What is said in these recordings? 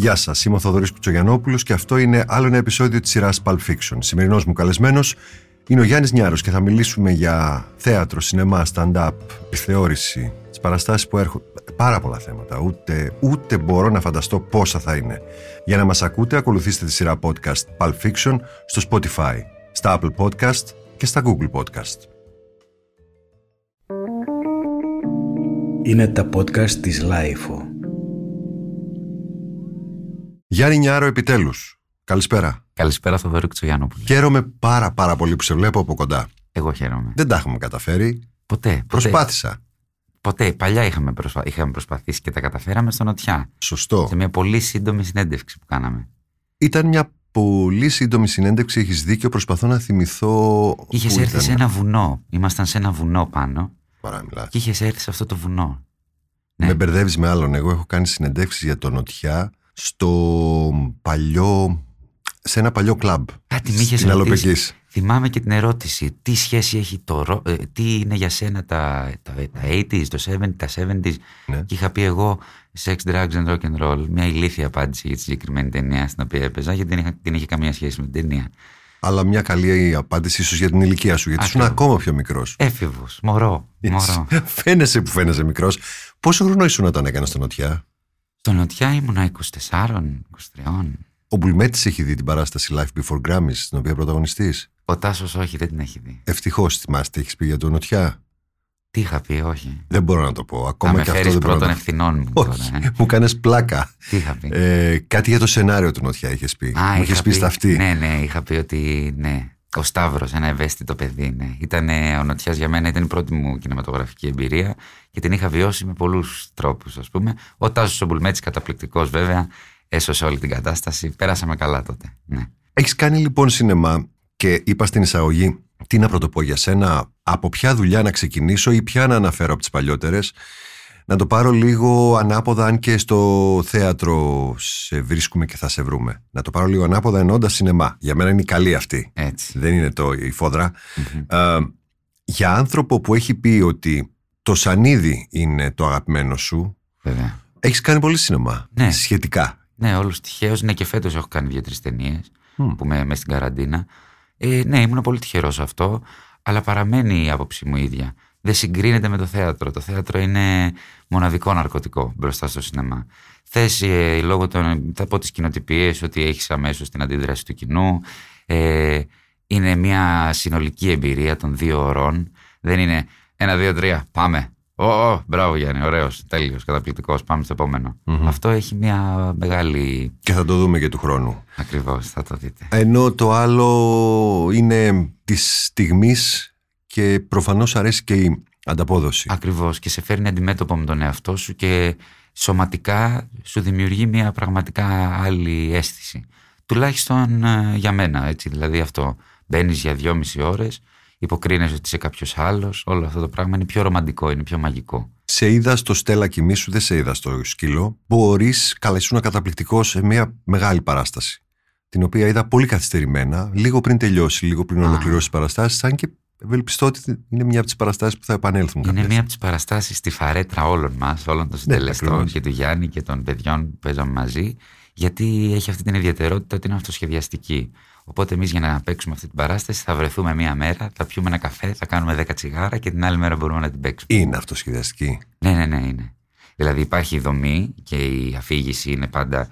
Γεια σας, είμαι ο Θοδωρής Κουτσογιανόπουλο και αυτό είναι άλλο ένα επεισόδιο της σειράς Pulp Fiction. Σημερινός μου καλεσμένος είναι ο Γιάννης Νιάρος και θα μιλήσουμε για θέατρο, σινεμά, stand-up, επιθεώρηση, τις παραστάσεις που έρχονται. Πάρα πολλά θέματα. Ούτε, ούτε μπορώ να φανταστώ πόσα θα είναι. Για να μας ακούτε, ακολουθήστε τη σειρά podcast Pulp Fiction στο Spotify, στα Apple Podcast και στα Google Podcast. Είναι τα podcast της Lifeo. Γιάννη Νιάρο, επιτέλους. Καλησπέρα. Καλησπέρα, Θοδωρή Κουτσογιάννοπουλο. Χαίρομαι πάρα πάρα πολύ που σε βλέπω από κοντά. Εγώ χαίρομαι. Δεν τα έχουμε καταφέρει. Ποτέ. ποτέ. Προσπάθησα. Ποτέ. Παλιά είχαμε, προσπα... είχαμε προσπαθήσει και τα καταφέραμε στο Νοτιά. Σωστό. Σε μια πολύ σύντομη συνέντευξη που κάναμε. Ήταν μια πολύ σύντομη συνέντευξη. Έχεις δίκιο. Προσπαθώ να θυμηθώ. Είχες πού έρθει ήταν. σε ένα βουνό. Ήμασταν σε ένα βουνό πάνω Παράμιλα. και είχες έρθει σε αυτό το βουνό. Ναι. Με μπερδεύεις με άλλον. Εγώ έχω κάνει συνεντεύξεις για το Νοτιά στο παλιό. σε ένα παλιό κλαμπ. Κάτι με είχες Στην Αλοπεκή. Θυμάμαι και την ερώτηση. Τι σχέση έχει το ρο... ε, τι είναι για σένα τα, τα, τα 80s, το 70s, τα 70s. Ναι. Και είχα πει εγώ sex, drugs and rock and roll. Μια ηλίθια απάντηση για τη συγκεκριμένη ταινία στην οποία έπαιζα, γιατί δεν, είχα, δεν είχε καμία σχέση με την ταινία. Αλλά μια καλή απάντηση ίσως για την ηλικία σου. Γιατί ήσουν Ακριβώς. ακόμα πιο μικρός. Έφηβος, μωρό. μωρό. Φαίνεσαι που φαίνεσαι μικρός. Πόσο χρόνο ήσουν όταν έκανες το Νοτιά; Στο Νοτιά ήμουνα 24, 23. Ο Μπουλμέτης έχει δει την παράσταση Life Before Grammys, στην οποία πρωταγωνιστή. Ο Τάσο όχι, δεν την έχει δει. Ευτυχώς θυμάστε, τι έχεις πει για το Νοτιά; Τι είχα πει, όχι. Δεν μπορώ να το πω. Θα Ακόμα με και αυτό φέρεις δεν μπορώ πρώτων να το ευθυνών μου πω. τώρα. Όχι, ε. μου κάνει πλάκα. Τι είχα πει; Ε, κάτι για το σενάριο του Νοτιά είχες πει. Α, μου είχες είχα πει στα αυτή. Ναι, ναι, είχα πει ότι ναι. Ο Σταύρος, ένα ευαίσθητο παιδί. Ναι. Ήταν ο Νοτιάς για μένα, ήταν η πρώτη μου κινηματογραφική εμπειρία και την είχα βιώσει με πολλούς τρόπους, ας πούμε. Ο Τάσος ο Μπουλμέτη, καταπληκτικός βέβαια, έσωσε όλη την κατάσταση. Πέρασαμε καλά τότε. Ναι. Έχεις κάνει λοιπόν σινεμά και είπα στην εισαγωγή τι να πρωτοπώ για σένα, από ποια δουλειά να ξεκινήσω ή ποια να αναφέρω από τις παλιότερες; Να το πάρω λίγο ανάποδα, αν και στο θέατρο σε βρίσκουμε και θα σε βρούμε. Να το πάρω λίγο ανάποδα ενώντας σινεμά. Για μένα είναι η καλή αυτή. Έτσι. Δεν είναι το, η φόδρα. Ε, για άνθρωπο που έχει πει ότι το σανίδι είναι το αγαπημένο σου, Βέβαια. έχεις κάνει πολύ σινεμά. Ναι. Σχετικά. Ναι, όλους τυχαίως. Ναι, και φέτος έχω κάνει δύο-τρεις ταινίες Μμ. που είμαι μέσα στην καραντίνα. Ε, ναι, ήμουν πολύ τυχερός σε αυτό, αλλά παραμένει η άποψή μου ίδια. Δεν συγκρίνεται με το θέατρο. Το θέατρο είναι μοναδικό ναρκωτικό μπροστά στο σινεμά. Θες ε, λόγω των, από τις κοινοτυπίες ότι έχεις αμέσως την αντίδραση του κοινού. Ε, είναι μια συνολική εμπειρία των δύο ωρών. Δεν είναι ένα, δύο, τρία, πάμε. Ω, ω, μπράβο Γιάννη, ωραίος, τέλειος, καταπληκτικός, πάμε στο επομενο Αυτό έχει μια μεγάλη... Και θα το δούμε και του χρόνου. Ακριβώς, θα το δείτε. Ενώ το άλλο είναι της στιγμής και προφανώς αρέσει και η ανταπόδοση. Ακριβώς και σε φέρνει αντιμέτωπο με τον εαυτό σου και σωματικά σου δημιουργεί μια πραγματικά άλλη αίσθηση. Τουλάχιστον ε, για μένα, έτσι, δηλαδή αυτό. Μπαίνεις για δυόμιση ώρες, υποκρίνεσαι ότι είσαι κάποιος άλλος, όλο αυτό το πράγμα είναι πιο ρομαντικό, είναι πιο μαγικό. Σε είδα στο Στέλλα Κοιμήσου, δεν σε είδα στο σκύλο. Μπορείς, καλά, ήσουν καταπληκτικό σε μια μεγάλη παράσταση. Την οποία είδα πολύ καθυστερημένα, λίγο πριν τελειώσει, λίγο πριν Α. ολοκληρώσει τι παραστάσει, αν και ευελπιστώ ότι είναι μια από τις παραστάσεις που θα επανέλθουν Είναι κάποια μία από τις παραστάσεις στη φαρέτρα όλων μας, όλων των συντελεστών Ναι, ακριβώς. και του Γιάννη και των παιδιών που παίζαμε μαζί, γιατί έχει αυτή την ιδιαιτερότητα ότι είναι αυτοσχεδιαστική. Οπότε εμείς για να παίξουμε αυτή την παράσταση θα βρεθούμε μία μέρα, θα πιούμε ένα καφέ, θα κάνουμε 10 τσιγάρα και την άλλη μέρα μπορούμε να την παίξουμε. Είναι αυτοσχεδιαστική. Ναι, ναι, ναι, είναι. Δηλαδή υπάρχει η δομή και η αφήγηση είναι πάντα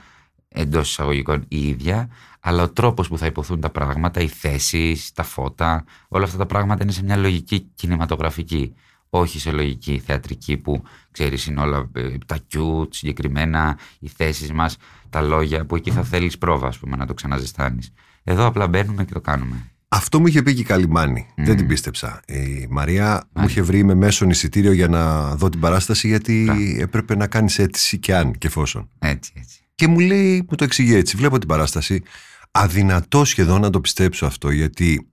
εντός εισαγωγικών η ίδια, αλλά ο τρόπος που θα υποθούν τα πράγματα, οι θέσεις, τα φώτα, όλα αυτά τα πράγματα είναι σε μια λογική κινηματογραφική. Όχι σε λογική θεατρική που ξέρεις είναι όλα ε, τα cute, συγκεκριμένα οι θέσεις μας, τα λόγια που εκεί θα θέλεις πρόβα ας πούμε να το ξαναζεστάνεις. Εδώ απλά μπαίνουμε και το κάνουμε. Αυτό μου είχε πει και η Καλυμάνη. Δεν την πίστεψα. Η Μαρία μου είχε βρει με μέσον εισιτήριο για να δω την παράσταση γιατί Μπράβο. έπρεπε να κάνεις αίτηση και αν και εφόσον. Έτσι, έτσι. Και μου λέει, μου το εξηγεί έτσι. Βλέπω την παράσταση. Αδυνατό σχεδόν να το πιστέψω αυτό γιατί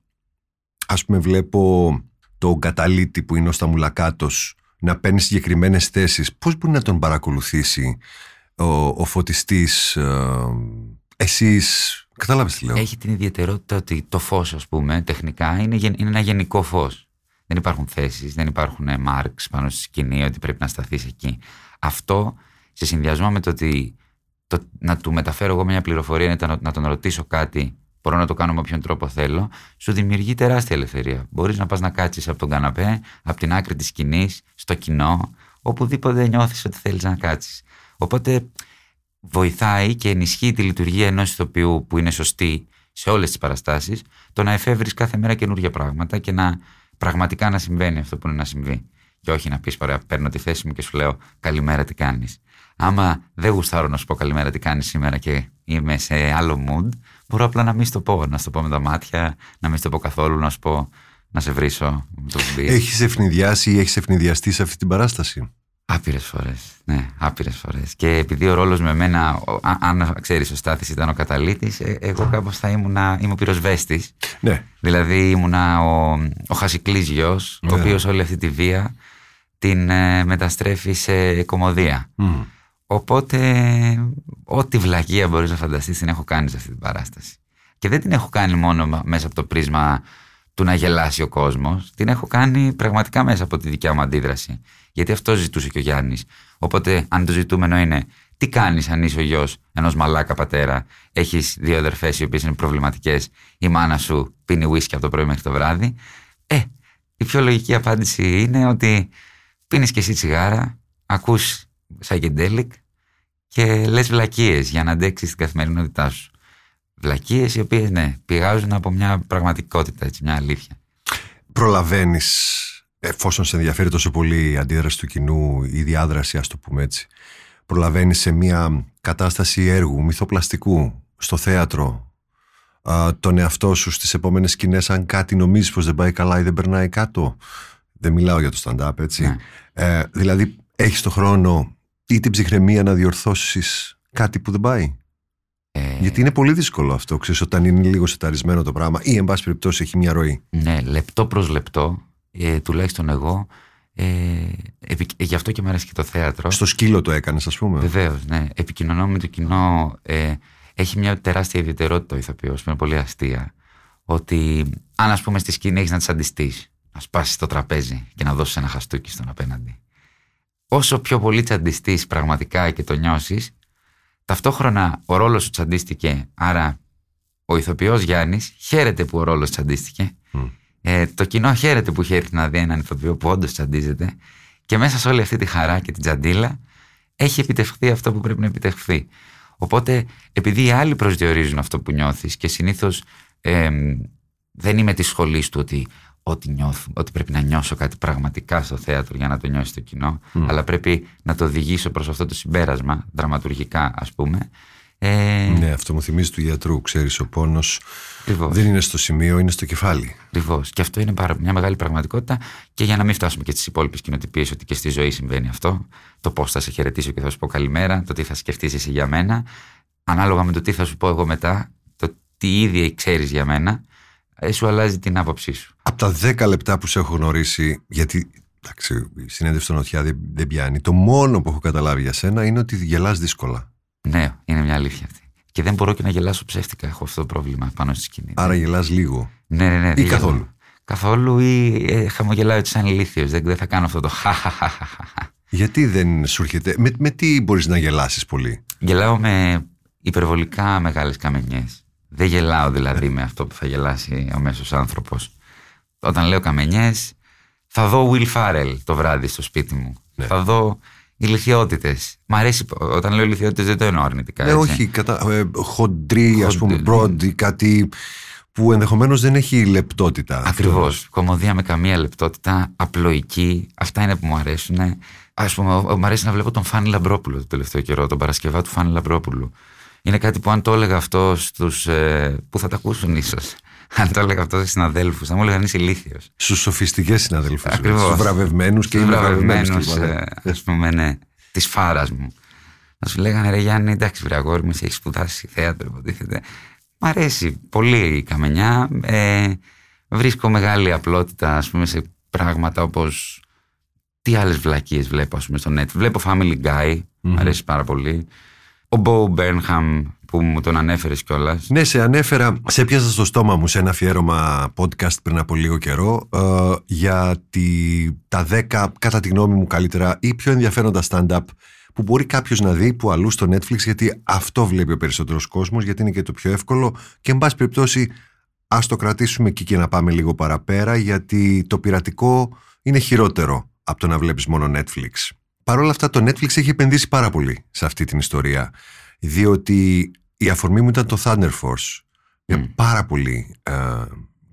ας πούμε βλέπω το καταλήτη που είναι ο Σταμουλακάτος να παίρνει συγκεκριμένες θέσεις. Πώς μπορεί να τον παρακολουθήσει ο, ο φωτιστής, ε, εσείς, κατάλαβες τι λέω; Έχει την ιδιαιτερότητα ότι το φως ας πούμε τεχνικά είναι, γεν- είναι ένα γενικό φως. Δεν υπάρχουν θέσεις, δεν υπάρχουν ε, marks πάνω στη σκηνή ότι πρέπει να σταθείς εκεί. Αυτό σε συνδυασμό με το ότι το, να του μεταφέρω εγώ μια πληροφορία, να, να τον ρωτήσω κάτι, μπορώ να το κάνω με όποιον τρόπο θέλω, σου δημιουργεί τεράστια ελευθερία. Μπορείς να πας να κάτσεις από τον καναπέ, από την άκρη της σκηνής, στο κοινό, οπουδήποτε νιώθεις ότι θέλεις να κάτσεις. Οπότε βοηθάει και ενισχύει τη λειτουργία ενός ηθοποιού που είναι σωστή σε όλες τις παραστάσεις, το να εφεύρεις κάθε μέρα καινούργια πράγματα και να πραγματικά να συμβαίνει αυτό που είναι να συμβεί. Και όχι να πεις: Ωραία, παίρνω τη θέση μου και σου λέω Καλημέρα, τι κάνεις. Άμα δεν γουστάρω να σου πω Καλημέρα, τι κάνεις σήμερα και είμαι σε άλλο mood, μπορώ απλά να μην στο πω. Να στο πω με τα μάτια, να μην στο πω καθόλου, να σου πω να σε βρίσω. Έχεις ευνηδιάσει ή έχεις ευνηδιαστεί σε αυτή την παράσταση; Άπειρες φορές. Ναι, άπειρες φορές. Και επειδή ο ρόλος με εμένα, αν ξέρεις, ο Στάθης ήταν ο καταλήτης, ε, εγώ κάπως θα ήμουν ο πυροσβέστης. Ναι. Δηλαδή ήμουνα ο, ο Χασικλή γιο, ο ναι. οποίος όλη αυτή τη βία την ε, μεταστρέφει σε κομμωδία. Οπότε, ό,τι βλαγία μπορείς να φανταστείς την έχω κάνει σε αυτή την παράσταση. Και δεν την έχω κάνει μόνο μέσα από το πρίσμα του να γελάσει ο κόσμος. Την έχω κάνει πραγματικά μέσα από τη δικιά μου αντίδραση. Γιατί αυτό ζητούσε και ο Γιάννης. Οπότε, αν το ζητούμενο είναι τι κάνεις αν είσαι ο γιος ενός μαλάκα πατέρα, έχεις δύο αδερφές οι οποίες είναι προβληματικές, η μάνα σου πίνει whisky από το πρωί μέχρι το βράδυ. Ε, η πιο λογική απάντηση είναι ότι πίνεις και εσύ τσιγάρα, ακούς psychedelic και λες βλακίες για να αντέξεις την καθημερινότητά σου. Βλακίες οι οποίες, ναι, πηγάζουν από μια πραγματικότητα, έτσι, μια αλήθεια. Προλαβαίνεις εφόσον σε ενδιαφέρει τόσο πολύ η αντίδραση του κοινού, η διάδραση, ας το πούμε έτσι, προλαβαίνεις σε μια κατάσταση έργου, μυθοπλαστικού, στο θέατρο, α, τον εαυτό σου στις επόμενες σκηνές, αν κάτι νομίζεις πως δεν πάει καλά ή δεν περνάει κάτω. Δεν μιλάω για το stand-up, έτσι. Ναι. Ε, δηλαδή, έχεις το χρόνο ή την ψυχραιμία να διορθώσεις κάτι που δεν πάει; Ε... Γιατί είναι πολύ δύσκολο αυτό, ξέρεις, όταν είναι λίγο σεταρισμένο το πράγμα ή, εν πάση περιπτώσει, έχει μια ροή. Ναι, λεπτό προς λεπτό ε, τουλάχιστον εγώ. Ε, επι, ε, γι' αυτό και μου αρέσει και το θέατρο. Στο σκύλο το έκανες, ας πούμε. Βεβαίως, ναι. Επικοινωνώ με το κοινό. Ε, έχει μια τεράστια ιδιαιτερότητα ο ηθοποιός που είναι πολύ αστεία. Ότι αν ας πούμε στη σκηνή έχεις να τσαντιστεί, να σπάσεις το τραπέζι και να δώσεις ένα χαστούκι στον απέναντι. Όσο πιο πολύ τσαντιστείς πραγματικά και το νιώσεις, ταυτόχρονα ο ρόλος σου τσαντίστηκε. Άρα ο ηθοποιός Γιάννης χαίρεται που ο ρόλος τσαντίστηκε. Ε, το κοινό χαίρεται που έχει έρθει να δει έναν ηθοποιό που όντως τσαντίζεται και μέσα σε όλη αυτή τη χαρά και την τσαντίλα έχει επιτευχθεί αυτό που πρέπει να επιτευχθεί. Οπότε, επειδή οι άλλοι προσδιορίζουν αυτό που νιώθεις και συνήθως ε, δεν είμαι της σχολής του ότι, ότι, νιώθω, ότι πρέπει να νιώσω κάτι πραγματικά στο θέατρο για να το νιώσει το κοινό, αλλά πρέπει να το οδηγήσω προς αυτό το συμπέρασμα, δραματουργικά ας πούμε. Ε... Ναι, αυτό μου θυμίζει του γιατρού. Ξέρεις, ο πόνος δεν είναι στο σημείο, είναι στο κεφάλι. Ακριβώς. Και αυτό είναι μια μεγάλη πραγματικότητα. Και για να μην φτάσουμε και στις υπόλοιπες κοινοτυπίες, ότι και στη ζωή συμβαίνει αυτό. Το πώς θα σε χαιρετήσω και θα σου πω καλημέρα, το τι θα σκεφτείς εσύ για μένα. Ανάλογα με το τι θα σου πω εγώ μετά, το τι ήδη ξέρεις για μένα, ε, σου αλλάζει την άποψή σου. Από τα 10 λεπτά που σε έχω γνωρίσει, γιατί εντάξει, η συνέντευξη των νοτιά δεν, δεν πιάνει, το μόνο που έχω καταλάβει για σένα είναι ότι γελάς δύσκολα. Ναι, είναι μια αλήθεια αυτή. Και δεν μπορώ και να γελάσω ψεύτικα. Έχω αυτό το πρόβλημα πάνω στη σκηνή. Άρα γελάς λίγο. Ναι, ναι, ναι. Ή καθόλου. Καθόλου ή ε, χαμογελάω έτσι σαν ηλίθιος. Δεν, δεν θα κάνω αυτό το Γιατί δεν σου έρχεται. Με, με τι μπορείς να γελάσεις πολύ; Γελάω με υπερβολικά μεγάλες καμενιές. Δεν γελάω δηλαδή με αυτό που θα γελάσει ο μέσος άνθρωπος. Όταν λέω καμενιές, θα δω Will Farrell το βράδυ στο σπίτι μου. Ναι. Θα δω ηλικιότητες. Μ' αρέσει. Όταν λέω ηλικιότητες δεν το εννοώ αρνητικά. Ναι, όχι. Κατα... Ε, χοντρή, ας πούμε, μπρόντι, κάτι που ενδεχομένως δεν έχει λεπτότητα. Ακριβώς. Κομμωδία με καμία λεπτότητα, απλοϊκή. Αυτά είναι που μου αρέσουν. Α πούμε, μου αρέσει να βλέπω τον Φάνη Λαμπρόπουλο το τελευταίο καιρό, τον Παρασκευά του Φάνη Λαμπρόπουλου. Είναι κάτι που αν το έλεγα αυτό στους. Ε, που θα τα ακούσουν ίσως. Αν το έλεγα αυτό στους συναδέλφους, θα μου έλεγαν είσαι ηλίθιος. Στους σοφιστικές συναδέλφους. Στους βραβευμένους και οι βραβευμένους. Α πούμε, ναι, της φάρας μου. Να σου λέγανε ρε Γιάννη, εντάξει, βρε αγόρι μου, έχεις σπουδάσει θέατρο, υποτίθεται. Μ' αρέσει πολύ η καμενιά. Ε, βρίσκω μεγάλη απλότητα, ας πούμε, σε πράγματα όπως. Τι άλλες βλακίες βλέπω, ας πούμε, στο net. Βλέπω Family Guy, mm-hmm. μου αρέσει πάρα πολύ. Ο Μπό Μπέρνχαμ που μου τον ανέφερες κιόλας. Ναι, σε ανέφερα, σε πιάσα στο στόμα μου σε ένα αφιέρωμα podcast πριν από λίγο καιρό ε, για τη, τα 10, κατά τη γνώμη μου καλύτερα, ή πιο ενδιαφέροντα stand-up που μπορεί κάποιος να δει που αλλού στο Netflix, γιατί αυτό βλέπει ο περισσότερος κόσμος, γιατί είναι και το πιο εύκολο. Και εν πάση περιπτώσει, ας το κρατήσουμε εκεί και να πάμε λίγο παραπέρα, γιατί το πειρατικό είναι χειρότερο από το να βλέπεις μόνο Netflix. Παρ' όλα αυτά, το Netflix έχει επενδύσει πάρα πολύ σε αυτή την ιστορία. Διότι η αφορμή μου ήταν το Thunder Force. Μια πάρα πολύ ε,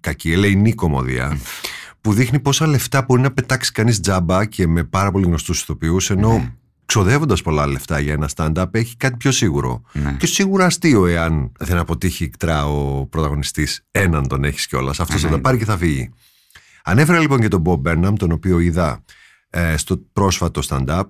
κακή, ελεηνή κομμωδία που δείχνει πόσα λεφτά μπορεί να πετάξει κανείς τζάμπα και με πάρα πολύ γνωστούς ηθοποιούς, ενώ Ναι. ξοδεύοντας πολλά λεφτά για ένα stand-up έχει κάτι πιο σίγουρο. Ναι. Και σίγουρα αστείο εάν δεν αποτύχει κτρά ο πρωταγωνιστής. Έναν τον έχεις κιόλας. Αυτός θα τα πάρει και θα φύγει. Ανέφερα λοιπόν και τον Bob Burnham, τον οποίο είδα ε, στο πρόσφατο stand-up.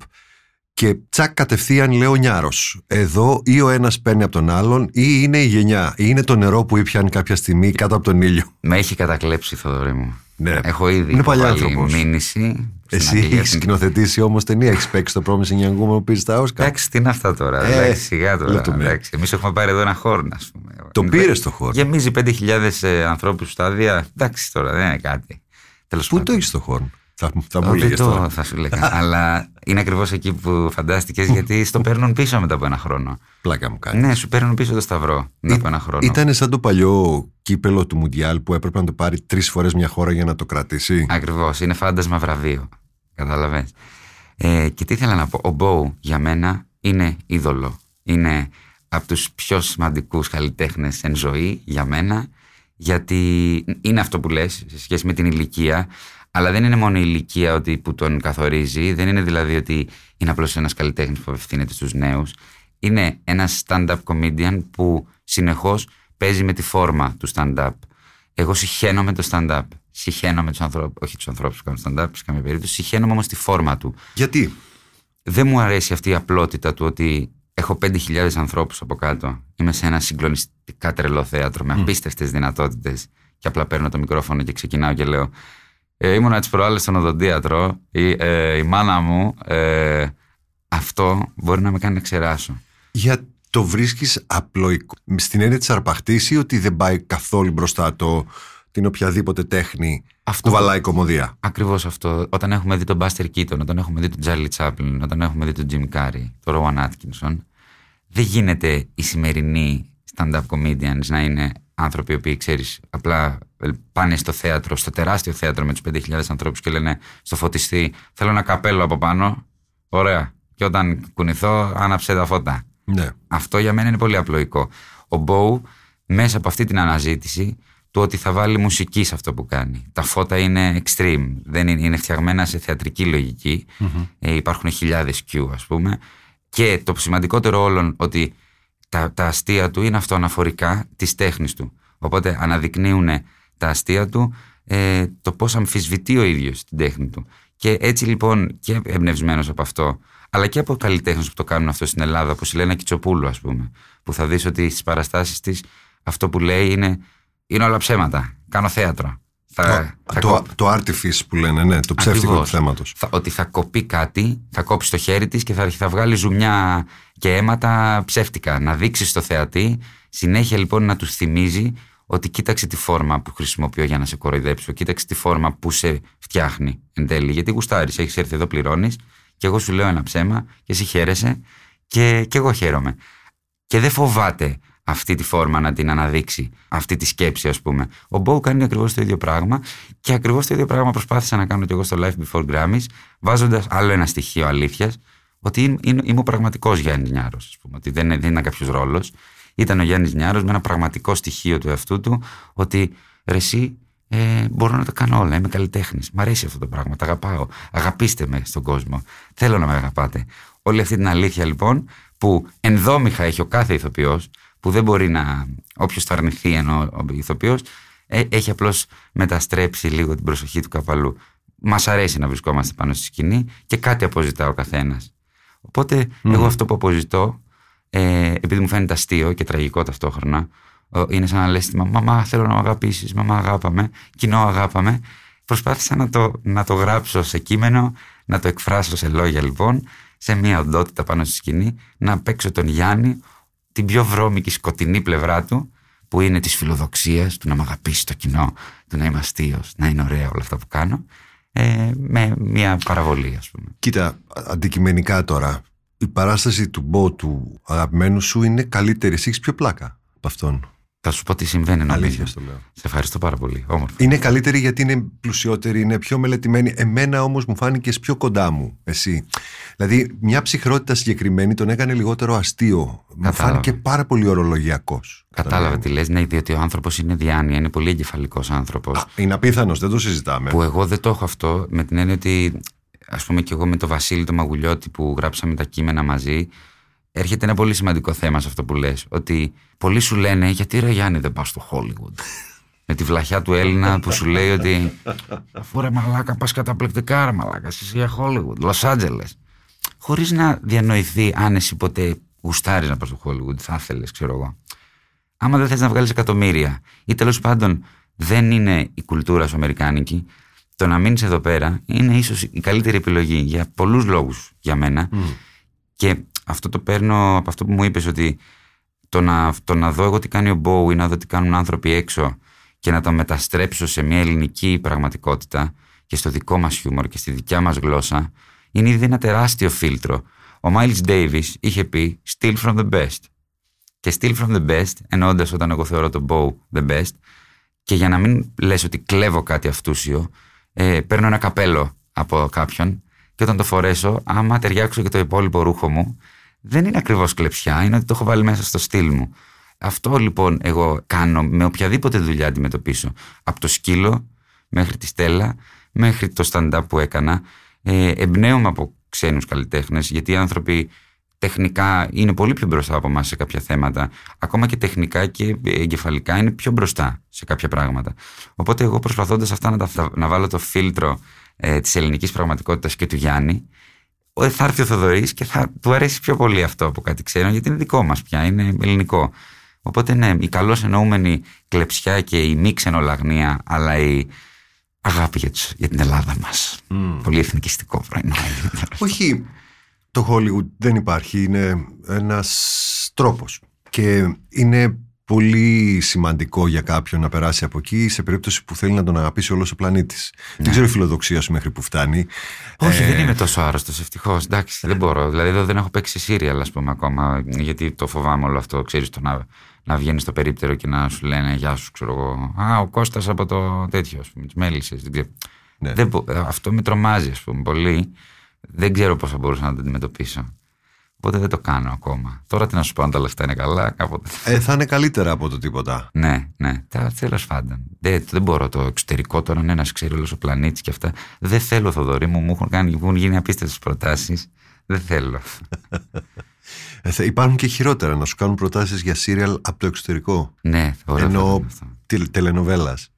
Και τσακ κατευθείαν λέω νιάρος. Εδώ ή ο ένας παίρνει από τον άλλον, ή είναι η γενιά, ή είναι το νερό που ήπιαν κάποια στιγμή κάτω από τον ήλιο. Με έχει κατακλέψει, Θοδωρή μου. Ναι. Έχω ήδη Είναι παλιά υποβάλει άνθρωπος. μήνυση. Εσύ στην Αγγλία. έχεις σκηνοθετήσει όμως ταινία, έχεις παίξει το Promising Young Woman που πήρες στα Όσκαρ. Εντάξει, τι είναι αυτά τώρα. Ε, εντάξει, σιγά τώρα. λεπτομέρεια. Εντάξει, εμείς έχουμε πάρει εδώ ένα χώρο, ας πούμε. Το πήρες το χώρο. Γεμίζει 5.000 ε, ανθρώπους στάδια. Εντάξει τώρα, δεν είναι κάτι. Τέλος Πού πάντων. το έχεις το χώρο, θα, θα μου Δεν έλεγε το τώρα. θα σου λέγα. Αλλά είναι ακριβώς εκεί που φαντάστηκες, γιατί στο παίρνουν πίσω μετά από ένα χρόνο. Πλάκα μου κάνεις. Ναι, σου παίρνουν πίσω το σταυρό μετά από ένα χρόνο. Ήταν σαν το παλιό κύπελο του Μουντιάλ που έπρεπε να το πάρει τρεις φορές μια χώρα για να το κρατήσει; Ακριβώς. Είναι φάντασμα βραβείο. Καταλαβες. Ε, και τι ήθελα να πω. Ο Μπόου για μένα είναι είδωλο. Είναι από τους πιο σημαντικούς καλλιτέχνες εν ζωή για μένα γιατί είναι αυτό που λες σε σχέση με την ηλικία αλλά δεν είναι μόνο η ηλικία ότι, που τον καθορίζει δεν είναι δηλαδή ότι είναι απλώς ένας καλλιτέχνης που απευθύνεται στους νέους είναι ένας stand-up comedian που συνεχώς παίζει με τη φόρμα του stand-up εγώ συχαίνομαι το stand-up. Συχαίνομαι τους ανθρώπου, όχι τους ανθρώπους που κάνουν stand-up σε καμία περίπτωση. Συχαίνομαι όμως τη φόρμα του. Γιατί; Δεν μου αρέσει αυτή η απλότητα του ότι έχω 5.000 ανθρώπους από κάτω. Είμαι σε ένα συγκλονιστικά τρελό θέατρο με απίστευτες δυνατότητες. Και απλά παίρνω το μικρόφωνο και ξεκινάω και λέω. Ε, ήμουνα τι προάλλες στον οδοντίατρο. Η, ε, η μάνα μου. Ε, αυτό μπορεί να με κάνει να ξεράσω. Για το βρίσκεις απλοϊκό. Στην έννοια της αρπαχτής ή ότι δεν πάει καθόλου μπροστά το, την οποιαδήποτε τέχνη Αυτό. που βαλάει κομμωδία; Ακριβώς αυτό. Όταν έχουμε δει τον Buster Keaton, όταν έχουμε δει τον Charlie Chaplin, όταν έχουμε δει τον Jim Carrey, τον Rowan Atkinson, δεν γίνεται οι σημερινοί stand-up comedians να είναι άνθρωποι οι οποίοι, ξέρεις, απλά πάνε στο θέατρο, στο τεράστιο θέατρο με τους 5.000 ανθρώπους και λένε στο φωτιστή: Θέλω ένα καπέλο από πάνω. Ωραία. Και όταν κουνηθώ, άναψε τα φώτα. Ναι. Αυτό για μένα είναι πολύ απλοϊκό. Ο Μπόου μέσα από αυτή την αναζήτηση του ότι θα βάλει μουσική σε αυτό που κάνει. Τα φώτα είναι extreme, δεν είναι, είναι φτιαγμένα σε θεατρική λογική. Ε, υπάρχουν χιλιάδες Q ας πούμε. Και το σημαντικότερο όλων ότι τα, τα αστεία του είναι αυτοαναφορικά της τέχνης του. Οπότε αναδεικνύουν τα αστεία του ε, το πώς αμφισβητεί ο ίδιος την τέχνη του. Και έτσι λοιπόν και εμπνευσμένος από αυτό, αλλά και από καλλιτέχνες που το κάνουν αυτό στην Ελλάδα, όπως η Λένα Κιτσοπούλου, ας πούμε, που θα δεις ότι στις παραστάσεις της αυτό που λέει είναι, είναι όλα ψέματα. Κάνω θέατρο. Θα, θα το, κο- το artifice που λένε, ναι, το ψεύτικο Ακριβώς. του θέματος. θα- ότι θα κοπεί κάτι, θα κόψει το χέρι της και θα, θα βγάλει ζουμιά και αίματα ψεύτικα. Να δείξει στο θεατή, συνέχεια λοιπόν να τους θυμίζει ότι κοίταξε τη φόρμα που χρησιμοποιώ για να σε κοροϊδέψω, κοίταξε τη φόρμα που σε φτιάχνει εν τέλει. Γιατί γουστάρεις, έχεις έρθει εδώ, πληρώνεις, και εγώ σου λέω ένα ψέμα και εσύ χαίρεσαι και, και εγώ χαίρομαι. Και δεν φοβάται αυτή τη φόρμα να την αναδείξει, αυτή τη σκέψη, ας πούμε. Ο Μπόου κάνει ακριβώς το ίδιο πράγμα και ακριβώς το ίδιο πράγμα προσπάθησα να κάνω και εγώ στο Life Before Grammys, βάζοντας άλλο ένα στοιχείο αλήθειας, ότι είμαι, είμαι- είμαι ο πραγματικός Γιάννη Νιάρος, ας πούμε. Ότι δεν, είναι- δεν ήταν κάποιος ρόλος. Ήταν ο Γιάννης Νιάρος με ένα πραγματικό στοιχείο του εαυτού του, ότι ρε, εσύ ε, μπορώ να το κάνω όλα. Είμαι καλλιτέχνης. Μ' αρέσει αυτό το πράγμα. Τα αγαπάω. Αγαπήστε με στον κόσμο. Θέλω να με αγαπάτε. Όλη αυτή την αλήθεια λοιπόν που ενδόμηχα έχει ο κάθε ηθοποιός, που δεν μπορεί να. Όποιος το αρνηθεί ενώ ο ηθοποιός, ε, έχει απλώς μεταστρέψει λίγο την προσοχή του κάπου αλλού. Μας αρέσει να βρισκόμαστε πάνω στη σκηνή και κάτι αποζητά ο καθένας. Οπότε εγώ αυτό που αποζητώ, ε, επειδή μου φαίνεται αστείο και τραγικό ταυτόχρονα, ο- είναι σαν να λες στη μαμά, μαμά θέλω να με αγαπήσεις, μαμά αγάπαμε, κοινό αγάπαμε. Προσπάθησα να το, να το γράψω σε κείμενο, να το εκφράσω σε λόγια λοιπόν, σε μια οντότητα πάνω στη σκηνή, να παίξω τον Γιάννη, την πιο βρώμικη σκοτεινή πλευρά του, που είναι της φιλοδοξίας, του να με αγαπήσει το κοινό, του να είμαι αστείος, να είναι ωραία όλα αυτά που κάνω, ε, με μια παραβολή ας πούμε. Κοίτα, αντικειμενικά τώρα, η παράσταση του Μπό του αγαπημένου σου είναι καλύτερη. Εσύ έχεις πιο πλάκα από αυτόν. Θα σου πω τι συμβαίνει νομίζω. Αλήθεια στο λέω. Σε ευχαριστώ πάρα πολύ. Όμορφα. Είναι καλύτερη γιατί είναι πλουσιότερη, είναι πιο μελετημένη. Εμένα όμως μου φάνηκε πιο κοντά μου, εσύ. Δηλαδή, μια ψυχρότητα συγκεκριμένη τον έκανε λιγότερο αστείο. Μου Κατάλαβα. φάνηκε πάρα πολύ ορολογιακός. Κατάλαβε τι λες, ναι, διότι ο άνθρωπος είναι διάνοια, είναι πολύ εγκεφαλικός άνθρωπος. Είναι απίθανος, δεν το συζητάμε. Που εγώ δεν το έχω αυτό με την έννοια ότι, ας πούμε, και εγώ με τον Βασίλη τον Μαγουλιώτη που γράψαμε τα κείμενα μαζί, έρχεται ένα πολύ σημαντικό θέμα σε αυτό που λες. Ότι πολλοί σου λένε, γιατί ρε Γιάννη δεν πας στο Hollywood; με τη βλαχιά του Έλληνα που σου λέει ότι αφού ρε μαλάκα πας καταπληκτικά ρε μαλάκα εσύ για Hollywood, Los Angeles. Χωρίς να διανοηθεί αν εσύ ποτέ γουστάρεις να πας στο Hollywood, θα ήθελες ξέρω εγώ. Άμα δεν θες να βγάλεις εκατομμύρια ή τέλος πάντων δεν είναι η κουλτούρα σου αμερικάνικη, το να μείνεις εδώ πέρα είναι ίσως η καλύτερη επιλογή για πολλούς λόγους για μένα. Και αυτό το παίρνω από αυτό που μου είπες ότι το να, το να δω εγώ τι κάνει ο Μπόου ή να δω τι κάνουν άνθρωποι έξω και να το μεταστρέψω σε μια ελληνική πραγματικότητα και στο δικό μας χιούμορ και στη δικιά μας γλώσσα είναι ήδη ένα τεράστιο φίλτρο. Ο Miles Davis είχε πει «Steal from the best». Και «Steal from the best» εννοώντας όταν εγώ θεωρώ τον Bow the best και για να μην λες ότι κλέβω κάτι αυτούσιο ε, παίρνω ένα καπέλο από κάποιον και όταν το φορέσω, άμα ταιριάξω και το υπόλοιπο ρούχο μου, δεν είναι ακριβώς κλεψιά, είναι ότι το έχω βάλει μέσα στο στυλ μου. Αυτό λοιπόν εγώ κάνω με οποιαδήποτε δουλειά αντιμετωπίσω. Από το σκύλο μέχρι τη στέλα, μέχρι το stand-up που έκανα. Ε, εμπνέομαι από ξένους καλλιτέχνες, γιατί οι άνθρωποι τεχνικά είναι πολύ πιο μπροστά από εμάς σε κάποια θέματα. Ακόμα και τεχνικά και εγκεφαλικά είναι πιο μπροστά σε κάποια πράγματα. Οπότε εγώ προσπαθώντας αυτά να, τα, να βάλω το φίλτρο ε, της ελληνικής πραγματικότητας και του Γιάννη, ε, θα έρθει ο Θοδωρής και θα του αρέσει πιο πολύ αυτό από κάτι ξένο, γιατί είναι δικό μας πια, είναι ελληνικό. Οπότε ναι, η καλώς εννοούμενη κλεψιά και η μη ξενολαγνία, αλλά η αγάπη για, τους, για την Ελλάδα μας. Πολύ εθνικιστικό πρωινό. Όχι, το Hollywood δεν υπάρχει, είναι ένας τρόπος. Και είναι πολύ σημαντικό για κάποιον να περάσει από εκεί σε περίπτωση που θέλει να τον αγαπήσει όλος ο πλανήτης. Δεν ξέρω η φιλοδοξία σου μέχρι που φτάνει. Όχι, Ε, δεν είμαι τόσο άρρωστος, ευτυχώς. Εντάξει, δεν μπορώ. Δηλαδή, εδώ δεν έχω παίξει σύριαλ, ας πούμε, ακόμα. Γιατί το φοβάμαι όλο αυτό. Ξέρεις το να, να βγαίνεις στο περίπτερο και να σου λένε Γεια σου, ξέρω εγώ. Α, ο Κώστας από το τέτοιο, ας πούμε, τι μέλισσε. Ναι. Δεν μπο- αυτό με τρομάζει, ας πούμε, πολύ. Δεν ξέρω πώς θα μπορούσα να το αντιμετωπίσω. Οπότε δεν το κάνω ακόμα. Τώρα τι να σου πω, αν τα λεφτά είναι καλά, κάποτε. Ε, θα είναι καλύτερα από το τίποτα. Ναι, ναι. Τέλος πάντων. Δεν, δεν μπορώ το εξωτερικό τώρα, ναι, να σε ξέρει όλο ο πλανήτης και αυτά. Δεν θέλω, Θοδωρή μου, μου έχουν, κάνει, μου έχουν γίνει απίστευτες προτάσεις. Δεν θέλω. Ε, θα υπάρχουν και χειρότερα να σου κάνουν προτάσεις για σύριαλ από το εξωτερικό. ναι, ωραίο θα Ενώ ήταν αυτό. τε, τελενοβέλας.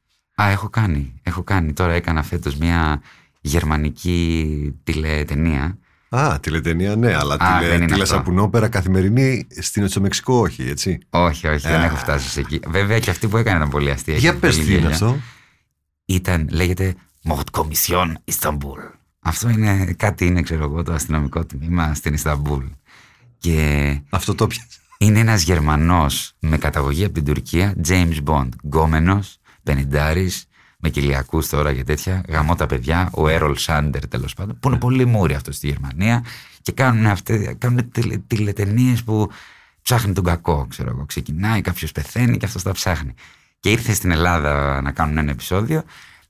Α, έχω κάνει. Έχω κάνει. Τώρα έκανα φέτος μια γερμανική τηλετενία. Α, τηλετενία ναι, αλλά Α, τηλε, δεν είναι τηλεσαπουνόπερα καθημερινή στην στο Μεξικό όχι, έτσι. Όχι, όχι, δεν έχω φτάσει σε εκεί. Βέβαια και αυτή που έκανε ήταν πολύ αστεία. Για Είχε πες πολύ τι είναι γέλια. αυτό. Ήταν, λέγεται Mordkommission Istanbul. Αυτό είναι κάτι, είναι ξέρω εγώ, το αστυνομικό τμήμα στην Ισταμπούλ. Και Αυτό το πιάσα. είναι ένας Γερμανός με καταγωγή από την Τουρκία, James Bond, γκόμενος, πενιντάρης, με κοιλιακούς τώρα και τέτοια, γαμώ τα παιδιά, ο Έρολ Σάντερ τέλος πάντων, που είναι πολύ μούρι αυτός στη Γερμανία και κάνουν, αυτές, κάνουν τηλε, τηλετενίες που ψάχνει τον κακό, ξέρω εγώ. Ξεκινάει, κάποιος πεθαίνει και αυτός τα ψάχνει. Και ήρθε στην Ελλάδα να κάνουν ένα επεισόδιο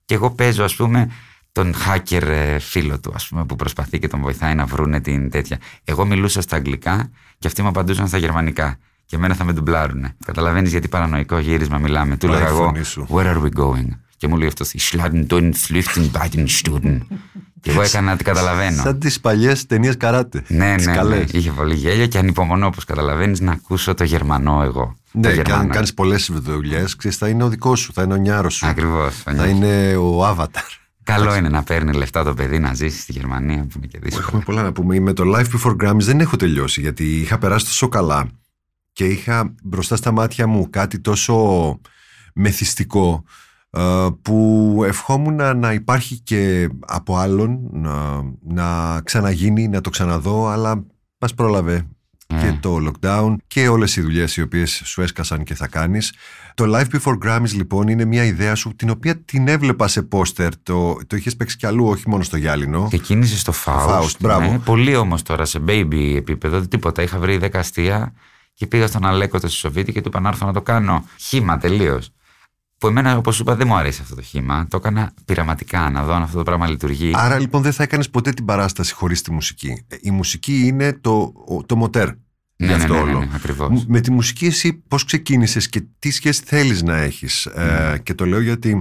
και εγώ παίζω ας πούμε τον hacker ε, φίλο του ας πούμε που προσπαθεί και τον βοηθάει να βρούνε την τέτοια. Εγώ μιλούσα στα αγγλικά και αυτοί μου απαντούσαν στα γερμανικά. Και εμένα θα με ντουμπλάρουνε. Καταλαβαίνεις γιατί παρανοϊκό γύρισμα μιλάμε. Του Πάει έλεγα η εγώ, φωνή σου. Where are we going? Και μου λέει αυτός, Ich schlagen den Flüchten bei den Stunden. και εγώ έκανα να την καταλαβαίνω. Σαν τις παλιές ταινίες καράτε. Ναι, Τις ναι, ναι. καλές. Είχε πολύ γέλιο και ανυπομονώ, όπως καταλαβαίνεις, να ακούσω το Γερμανό εγώ. Ναι, και αν κάνεις πολλές δουλειές, θα είναι ο δικός σου, θα είναι ο νιάρος σου. Ακριβώς. Θα είναι ο avatar. Καλό είναι να παίρνει λεφτά το παιδί να ζήσει στη Γερμανία που είναι και δύσκολο. Έχουμε πολλά να πούμε. Με το Life Before Grammys δεν έχω τελειώσει γιατί είχα περάσει τόσο καλά και είχα μπροστά στα μάτια μου κάτι τόσο μεθυστικό ε, που ευχόμουν να υπάρχει και από άλλον να, να ξαναγίνει, να το ξαναδώ αλλά μας πρόλαβε και το lockdown και όλες οι δουλειές οι οποίες σου έσκασαν και θα κάνεις. Το Live Before Grammys λοιπόν είναι μια ιδέα σου την οποία την έβλεπα σε πόστερ. Το, το είχες παίξει κι αλλού, όχι μόνο στο Γυάλινο. Και κίνησες στο Faust. Faust, μπράβο. Ναι, πολύ όμως τώρα σε baby επίπεδο, τίποτα. Είχα βρει 10 αστεία και πήγα στον Αλέκο το Σοβίτη και του είπα να έρθω να το κάνω. Χήμα τελείως. Που εμένα, όπως σου είπα, δεν μου αρέσει αυτό το χήμα. Το έκανα πειραματικά να δω αν αυτό το πράγμα λειτουργεί. Άρα λοιπόν δεν θα έκανες ποτέ την παράσταση χωρίς τη μουσική. Ε, Η μουσική είναι το, το μοτέρ. ναι, γι' ναι, αυτό ναι, ναι, όλο. ναι, ακριβώς. Με τη μουσική εσύ πώς ξεκίνησες και τι σχέση θέλεις να έχεις. Ε, και το λέω γιατί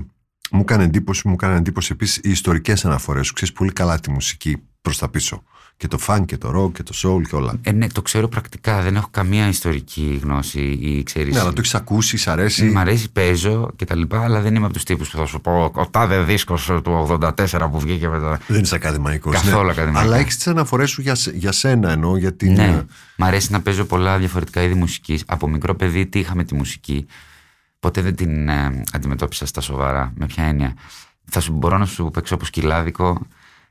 μου έκανε εντύπωση, μου έκανε εντύπωση επίσης οι ιστορικές αναφορές σου. Ξέρεις πολύ καλά τη μουσική προς τα πίσω. Και το funk και το rock και το soul και όλα. Ε, ναι, το ξέρω πρακτικά. Δεν έχω καμία ιστορική γνώση ή ξέρεις. Ναι, αλλά το έχεις ακούσει, σ' αρέσει. Μ' αρέσει, παίζω και τα λοιπά, αλλά δεν είμαι από τους τύπους που θα σου πω ο τάδε δίσκος του 84 που βγήκε με το. Δεν είσαι ακαδημαϊκός. Καθόλου ακαδημαϊκός. Αλλά έχεις τις αναφορές σου για, σε- για σένα εννοώ. Για την, Ναι, μ' αρέσει να παίζω πολλά διαφορετικά είδη μουσικής. Από μικρό παιδί τι είχα με τη μουσική; Ποτέ δεν την ε, αντιμετώπισα στα σοβαρά. Με ποια έννοια. Θα σου μπορώ να σου παίξω από σκυλάδικο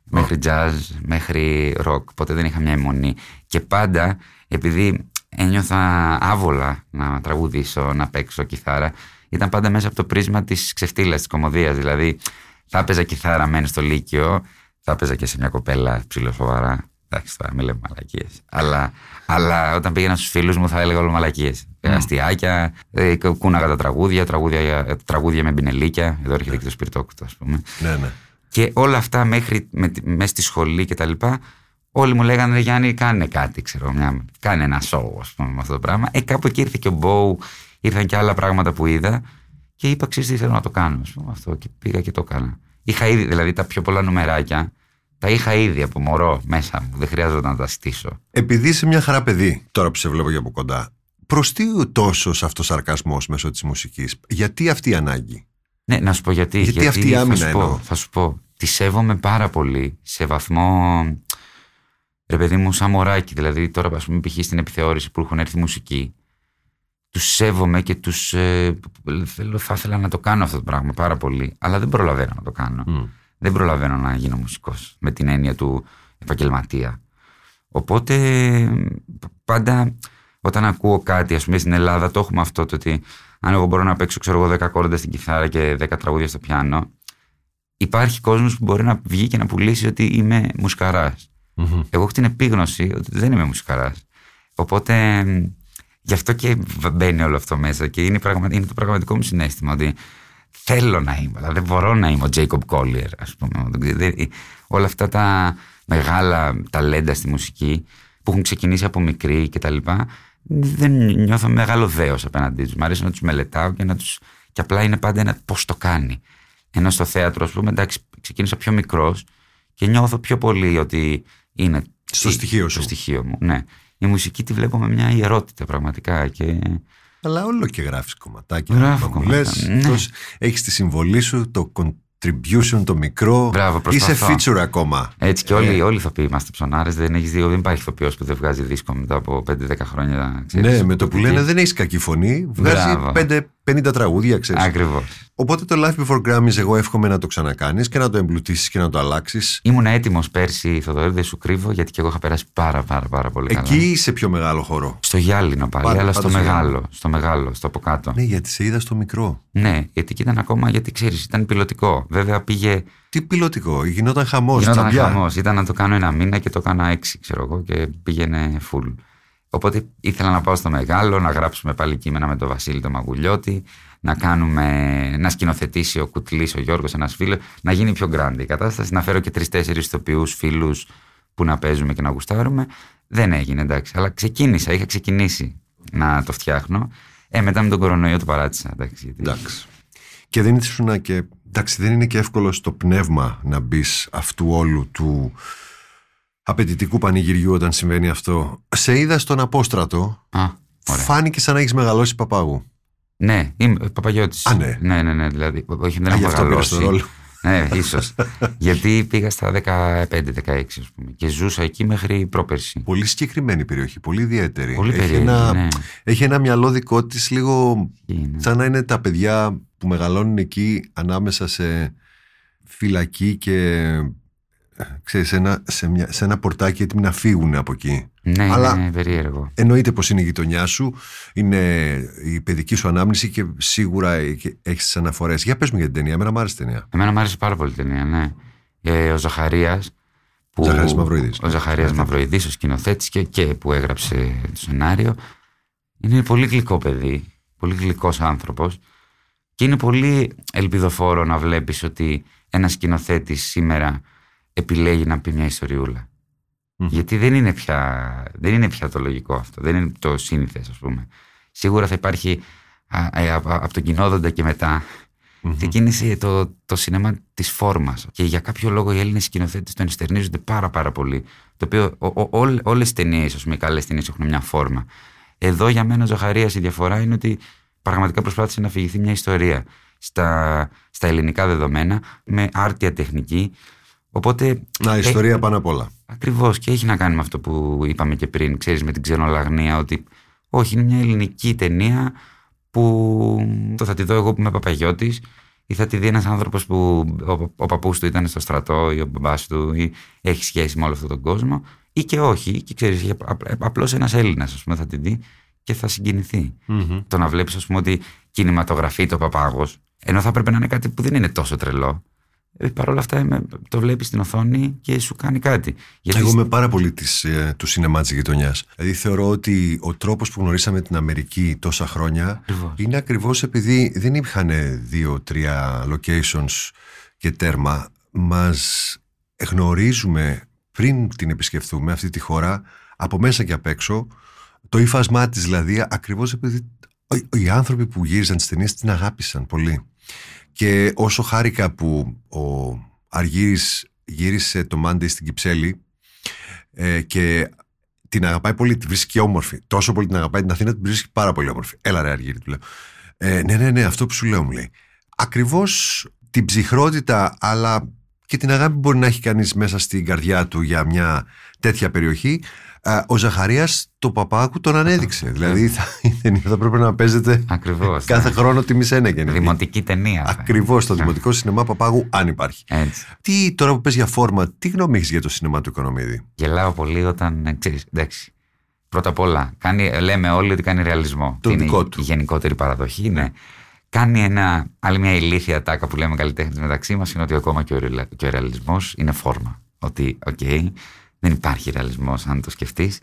μέχρι jazz, μέχρι rock. Ποτέ δεν είχα μια αιμονή. Και πάντα, επειδή ένιωθα άβολα να τραγουδήσω, να παίξω κιθάρα, ήταν πάντα μέσα από το πρίσμα της ξεφτύλας, της κομμωδίας. Δηλαδή, θα έπαιζα κιθάρα μεν στο Λύκειο, θα έπαιζα και σε μια κοπέλα ψηλοσοβαρά. Εντάξει, τώρα μην λέμε μαλακίες. Αλλά, αλλά όταν πήγαινα στους φίλους μου θα έλεγα όλο μαλακίες. Αστιάκια, ε, κούναγα τα τραγούδια, τραγούδια, ε, τραγούδια με μπινελίκια. Εδώ έρχεται και το σπιρτόκουτο, ας πούμε. Ναι, ναι. Και όλα αυτά μέχρι με, τη- μέσα στη σχολή και τα λοιπά, όλοι μου λέγανε «Ρε Γιάννη, κάνε κάτι, ξέρω, μια, κάνε ένα show, ας πούμε, με αυτό το πράγμα. Ε, κάπου εκεί ήρθε και ο Μπόου, ήρθαν και άλλα πράγματα που είδα και είπα, ξέρεις τι θέλω να το κάνω, ας πούμε, αυτό και πήγα και το έκανα. Είχα ήδη, δηλαδή τα πιο πολλά νομεράκια, τα είχα ήδη από μωρό μέσα μου, δεν χρειάζεται να τα στήσω. Επειδή είσαι μια χαρά παιδί, τώρα που σε βλέπω για από κοντά, προς τι τόσος αυτοσαρκασμό μέσω της μουσικής, γιατί αυτή η ανάγκη; Ναι, να σου πω γιατί. Γιατί αυτή η θα άμυνα σου εννοώ. πω, θα σου πω. Τη σέβομαι πάρα πολύ σε βαθμό. Ρε παιδί μου, σαν μωράκι. Δηλαδή, τώρα, ας πούμε, π.χ. στην επιθεώρηση που έχουν έρθει μουσική, τους σέβομαι και τους. Ε, θέλω, θα ήθελα να το κάνω αυτό το πράγμα πάρα πολύ. Αλλά δεν προλαβαίνω να το κάνω. Δεν προλαβαίνω να γίνω μουσικός με την έννοια του επαγγελματία. Οπότε πάντα όταν ακούω κάτι, ας πούμε στην Ελλάδα, το έχουμε αυτό το ότι αν εγώ μπορώ να παίξω, ξέρω εγώ, 10 κόρντα στην κιθάρα και 10 τραγούδια στο πιάνο, υπάρχει κόσμος που μπορεί να βγει και να πουλήσει ότι είμαι μουσικαράς. Εγώ έχω την επίγνωση ότι δεν είμαι μουσικαράς. Οπότε μ, γι' αυτό και μπαίνει όλο αυτό μέσα και είναι, πραγμα... είναι το πραγματικό μου συνέστημα ότι θέλω να είμαι, αλλά δεν μπορώ να είμαι ο Jacob Collier, ας πούμε. Δεν- Όλα αυτά τα μεγάλα ταλέντα στη μουσική που έχουν ξεκινήσει από μικρή και τα λοιπά, δεν νιώθω μεγάλο δέος απέναντί τους. Μ' αρέσει να τους μελετάω και να τους... Και απλά είναι πάντα ένα πώς το κάνει. Ενώ στο θέατρο, ας πούμε, εντάξει, ξεκίνησα πιο μικρός και νιώθω πιο πολύ ότι είναι Στο τι- στοιχείο στο σου. στοιχείο μου. Ναι. Η μουσική τη βλέπω με μια ιερότητα πραγματικά και Αλλά όλο και γράφεις κομματάκια. Γράφω μου κομμάτια, λες, ναι. τόσ- έχεις τη συμβολή σου, το contribution, το μικρό. Μπράβο, Είσαι προσπαθώ. feature ακόμα. έτσι και όλοι, όλοι οι ηθοποιοί είμαστε ψωνάρες. Δεν, έχεις δει, δεν υπάρχει ηθοποιός που δεν βγάζει δίσκο μετά από 5-10 χρόνια. Ξέρεις, ναι, με το που γιατί- λένε δεν έχεις κακή φωνή, βγάζει Μπράβο. 5, 50 τραγούδια, ξέρεις. Ακριβώς. Οπότε το Life Before Grammys εγώ εύχομαι να το ξανακάνεις και να το εμπλουτίσεις και να το αλλάξεις. Ήμουν έτοιμος πέρσι, Θοδωρή, δεν σου κρύβω, γιατί και εγώ είχα περάσει πάρα, πάρα, πάρα πολύ καλά. Εκεί είσαι πιο μεγάλο χώρο. Στο γυάλινο πάλι, Πάντα- αλλά στο πάντα στο μεγάλο, στο μεγάλο, στο από κάτω. Ναι, γιατί σε είδα στο μικρό. Ναι, γιατί εκεί ήταν ακόμα, γιατί ξέρεις, ήταν πιλωτικό. Βέβαια πήγε. Τι πιλωτικό, γινόταν χαμός. Γινόταν χαμός. Ήταν να το κάνω ένα μήνα και το έκανα έξι, ξέρω εγώ, και πήγαινε full. Οπότε ήθελα να πάω στο μεγάλο, να γράψουμε πάλι κείμενα με τον Βασίλη τον Μαγουλιώτη, να κάνουμε, να σκηνοθετήσει ο Κουτλής, ο Γιώργος, ένας φίλος, να γίνει πιο grande η κατάσταση, να φέρω και τρει-τέσσερι ηθοποιού φίλους που να παίζουμε και να γουστάρουμε. Δεν έγινε, εντάξει. Αλλά ξεκίνησα, είχα ξεκινήσει να το φτιάχνω. Ε, μετά με τον κορονοϊό το παράτησα. Εντάξει, γιατί- Εντάξει. Και δεν ήσουν και. Εντάξει, δεν είναι και εύκολο στο πνεύμα να μπεις αυτού όλου του απαιτητικού πανηγυριού όταν συμβαίνει αυτό. Σε είδα στον Απόστρατο. Α, ωραία. Φάνηκε σαν να έχεις μεγαλώσει παπάγου. Ναι, είμαι Παπαγιώτης. Α, ναι. ναι, ναι, ναι, δηλαδή. Όχι, δεν Α, έχω γι' αυτό πήρες μεγαλώσει. τον ρόλο. Ναι, ίσως. Γιατί πήγα στα 15-16, ας πούμε. Και ζούσα εκεί μέχρι πρόπερση. Πολύ συγκεκριμένη περιοχή, πολύ ιδιαίτερη. Πολύ έχει, περίεργη, ένα, ναι. έχει ένα μυαλό δικό της λίγο Είναι; σαν να είναι τα παιδιά που μεγαλώνουν εκεί ανάμεσα σε φυλακή και ξέρεις, σε, ένα, σε, μια, σε ένα πορτάκι έτοιμοι να φύγουν από εκεί. Ναι, Αλλά- είναι περίεργο. Εννοείται πως είναι η γειτονιά σου, είναι η παιδική σου ανάμνηση και σίγουρα έχεις τις αναφορές. Για πες μου για την ταινία, εμένα μου άρεσε η ταινία. Εμένα μου άρεσε πάρα πολύ η ταινία, ναι. Ε, ο Ζαχαρίας. Που... Ζαχαρίας Μαυροϊδής. Ο Ζαχαρίας Μαυροϊδή, ο σκηνοθέτης και, και που έγραψε το σενάριο. Είναι πολύ γλυκό παιδί. Πολύ γλυκός άνθρωπος. Και είναι πολύ ελπιδοφόρο να βλέπεις ότι ένας σκηνοθέτης σήμερα επιλέγει να πει μια ιστοριούλα. Μμμ. Γιατί δεν είναι, πια, δεν είναι πια το λογικό αυτό. Δεν είναι το σύνηθες, ας πούμε. Σίγουρα θα υπάρχει α, ε, από, από τον κοινόδοντα και μετά Μμμ. ξεκίνησε το, το σινέμα της φόρμας και για κάποιο λόγο οι Έλληνες σκηνοθέτες τον εστερνίζονται πάρα πάρα πολύ το οποίο ο, ο, όλ- όλες οι ταινίες, ας πούμε οι καλές ταινίες έχουν μια φόρμα εδώ για μένα ο Ζαχαρίας η διαφορά είναι ότι πραγματικά προσπάθησε να αφηγηθεί μια ιστορία στα, στα ελληνικά δεδομένα με άρτια τεχνική οπότε Να, ε, ιστορία πάνω απ' όλα. Ακριβώς και έχει να κάνει με αυτό που είπαμε και πριν, ξέρεις, με την ξενολαγνία, ότι όχι, είναι μια ελληνική ταινία που το θα τη δω εγώ που είμαι παπαγιώτης ή θα τη δει ένας άνθρωπος που ο, ο παππούς του ήταν στο στρατό ή ο μπαμπάς του ή έχει σχέση με όλο αυτόν τον κόσμο ή και όχι, και ξέρεις, απλώς ένας Έλληνας, ας πούμε, θα τη δει και θα συγκινηθεί. Μμμ. Το να βλέπεις, ας πούμε, ότι κινηματογραφεί το παπάγος, ενώ θα έπρεπε να είναι κάτι που δεν είναι τόσο τρελό. Ε, Παρ' όλα αυτά είμαι- το βλέπεις στην οθόνη και σου κάνει κάτι. Γιατί Εγώ είμαι πάρα πολύ της, ε, του σινεμά της γειτονιάς. Δηλαδή θεωρώ ότι ο τρόπος που γνωρίσαμε την Αμερική τόσα χρόνια Ακριβώς. είναι ακριβώς επειδή δεν υπήρχαν δύο-τρία locations και τέρμα. Μας γνωρίζουμε πριν την επισκεφθούμε αυτή τη χώρα από μέσα και απ' έξω. Το ύφασμά της δηλαδή ακριβώς επειδή οι- οι άνθρωποι που γύριζαν τι ταινίε την αγάπησαν πολύ. Και όσο χάρηκα που ο Αργύρης γύρισε το Μάντι στην Κυψέλη ε, και την αγαπάει πολύ, τη βρίσκει όμορφη. Τόσο πολύ την αγαπάει την Αθήνα, την βρίσκει πάρα πολύ όμορφη. Έλα ρε Αργύρη, του λέω. Ε, ναι, ναι, ναι, αυτό που σου λέω μου λέει. Ακριβώς την ψυχρότητα αλλά και την αγάπη που μπορεί να έχει κανείς μέσα στην καρδιά του για μια τέτοια περιοχή ε, ο Ζαχαρίας το παπάκου τον ανέδειξε. δηλαδή θα, η ταινία θα πρέπει να παίζεται Ακριβώς. κάθε χρόνο τιμή ένα και Δημοτική ταινία. Ακριβώς το δημοτικό σινεμά Παπάγου, αν υπάρχει. Έτσι. Τι τώρα που πες για φόρμα, τι γνώμη έχεις για το σινεμά του Οικονομίδη; Γελάω πολύ όταν ε, ξέρεις, εντάξει. Πρώτα απ' όλα, κάνει, λέμε όλοι ότι κάνει ρεαλισμό. Το Είναι δικό η- του. Η γενικότερη παραδοχή είναι. Κάνει ένα, άλλη μια ηλίθια ατάκα που λέμε καλλιτέχνες μεταξύ μας είναι ότι ακόμα και ο, ρεαλ- και ο ρεαλισμός είναι φόρμα. Ότι, οκ, δεν υπάρχει ρεαλισμός αν το σκεφτείς.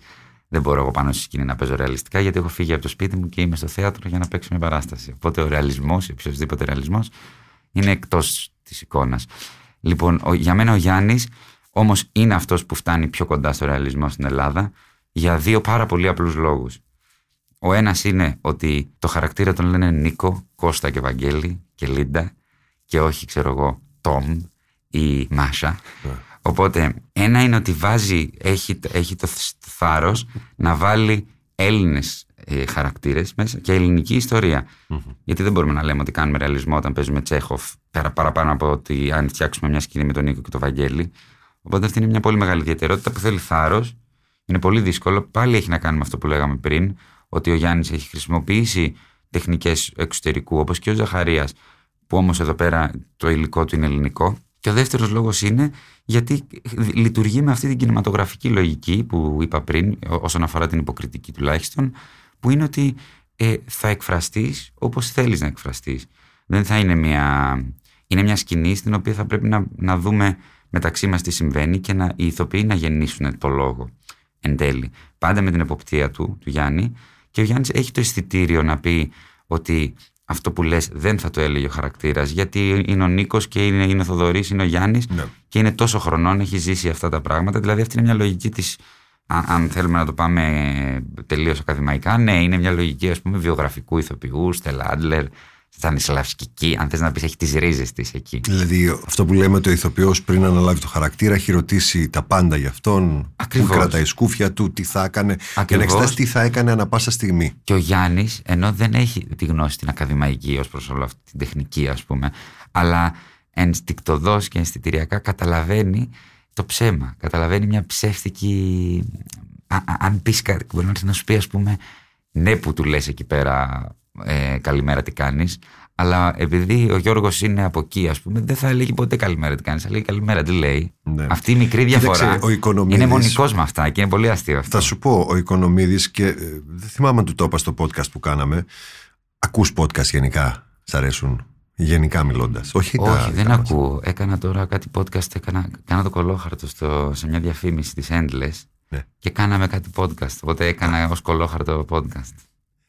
Δεν μπορώ εγώ πάνω στη σκηνή να παίζω ρεαλιστικά γιατί έχω φύγει από το σπίτι μου και είμαι στο θέατρο για να παίξω μια παράσταση. Οπότε ο ρεαλισμός, οποιοδήποτε ρεαλισμός, είναι εκτός της εικόνας. Λοιπόν, ο, για μένα ο Γιάννης όμως είναι αυτός που φτάνει πιο κοντά στο ρεαλισμό στην Ελλάδα για δύο πάρα πολύ απλούς λόγους. Ο ένας είναι ότι το χαρακτήρα τον λένε Νίκο, Κώστα και Βαγγέλη και Λίντα και όχι, ξέρω εγώ, Τόμ ή Μάσα. Οπότε, ένα είναι ότι βάζει, έχει, έχει το θάρρος να βάλει Έλληνες ε, χαρακτήρες μέσα και ελληνική ιστορία. Γιατί δεν μπορούμε να λέμε ότι κάνουμε ρεαλισμό όταν παίζουμε Τσέχοφ πέρα παραπάνω από ότι αν φτιάξουμε μια σκηνή με τον Νίκο και τον Βαγγέλη. Οπότε αυτή είναι μια πολύ μεγάλη ιδιαιτερότητα που θέλει θάρρος. Είναι πολύ δύσκολο. Πάλι έχει να κάνει με αυτό που λέγαμε πριν, ότι ο Γιάννης έχει χρησιμοποιήσει τεχνικές εξωτερικού, όπως και ο Ζαχαρίας, που όμως εδώ πέρα το υλικό του είναι ελληνικό. Και ο δεύτερος λόγος είναι γιατί λειτουργεί με αυτή την κινηματογραφική λογική που είπα πριν, ό- όσον αφορά την υποκριτική τουλάχιστον, που είναι ότι ε, θα εκφραστείς όπως θέλεις να εκφραστείς. Δεν θα είναι μια... Είναι μια σκηνή στην οποία θα πρέπει να, να δούμε μεταξύ μας τι συμβαίνει και να, οι ηθοποιοί να γεννήσουν το λόγο εν τέλει. Πάντα με την εποπτεία του, του Γιάννη. Και ο Γιάννης έχει το αισθητήριο να πει ότι αυτό που λες δεν θα το έλεγε ο χαρακτήρας γιατί είναι ο Νίκος και είναι, είναι ο Θοδωρής, είναι ο Γιάννης Ναι. και είναι τόσο χρονών, έχει ζήσει αυτά τα πράγματα. Δηλαδή αυτή είναι μια λογική της, α- αν θέλουμε να το πάμε τελείως ακαδημαϊκά, ναι, είναι μια λογική ας πούμε βιογραφικού ηθοποιού, Στέλλα Άντλερ, Στανισλαυσκική, αν θες να πεις έχει τις ρίζες της εκεί. Δηλαδή, αυτό που λέμε ότι ο ηθοποιός πριν αναλάβει το χαρακτήρα έχει ρωτήσει τα πάντα για αυτόν. Ακριβώς. Πού κρατάει σκούφια του, τι θα έκανε. Και να Ακριβώς. εξετάσει τι θα έκανε ανα πάσα στιγμή. Και ο Γιάννης, ενώ δεν έχει τη γνώση την ακαδημαϊκή ως προς όλη αυτή την τεχνική, ας πούμε, αλλά ενστικτοδός και ενστητηριακά καταλαβαίνει το ψέμα. Καταλαβαίνει μια ψεύτικη. Α, α- αν πεις κάτι, μπορεί να σου πει, ας πούμε, ναι, που του λες εκεί πέρα, ε, καλημέρα, τι κάνεις, Αλλά επειδή ο Γιώργος είναι από εκεί, ας πούμε, δεν θα έλεγε ποτέ καλημέρα τι κάνεις. Θα λέει καλημέρα, τι λέει. Ναι. Αυτή η μικρή διαφορά Κοίταξε, ο Οικονομίδης- είναι μονικός με αυτά και είναι πολύ αστείο αυτό. Θα σου πω, ο Οικονομίδης και ε, δεν θυμάμαι αν του το είπα στο podcast που κάναμε. Ακούς podcast γενικά, σ' αρέσουν, γενικά μιλώντας. Όχι, τα Όχι, δικά δεν μας. ακούω. Έκανα τώρα κάτι podcast, έκανα, κάνα το κολόχαρτο στο, σε μια διαφήμιση της Endless Ναι. και κάναμε κάτι podcast. Οπότε έκανα ως κολόχαρτο podcast.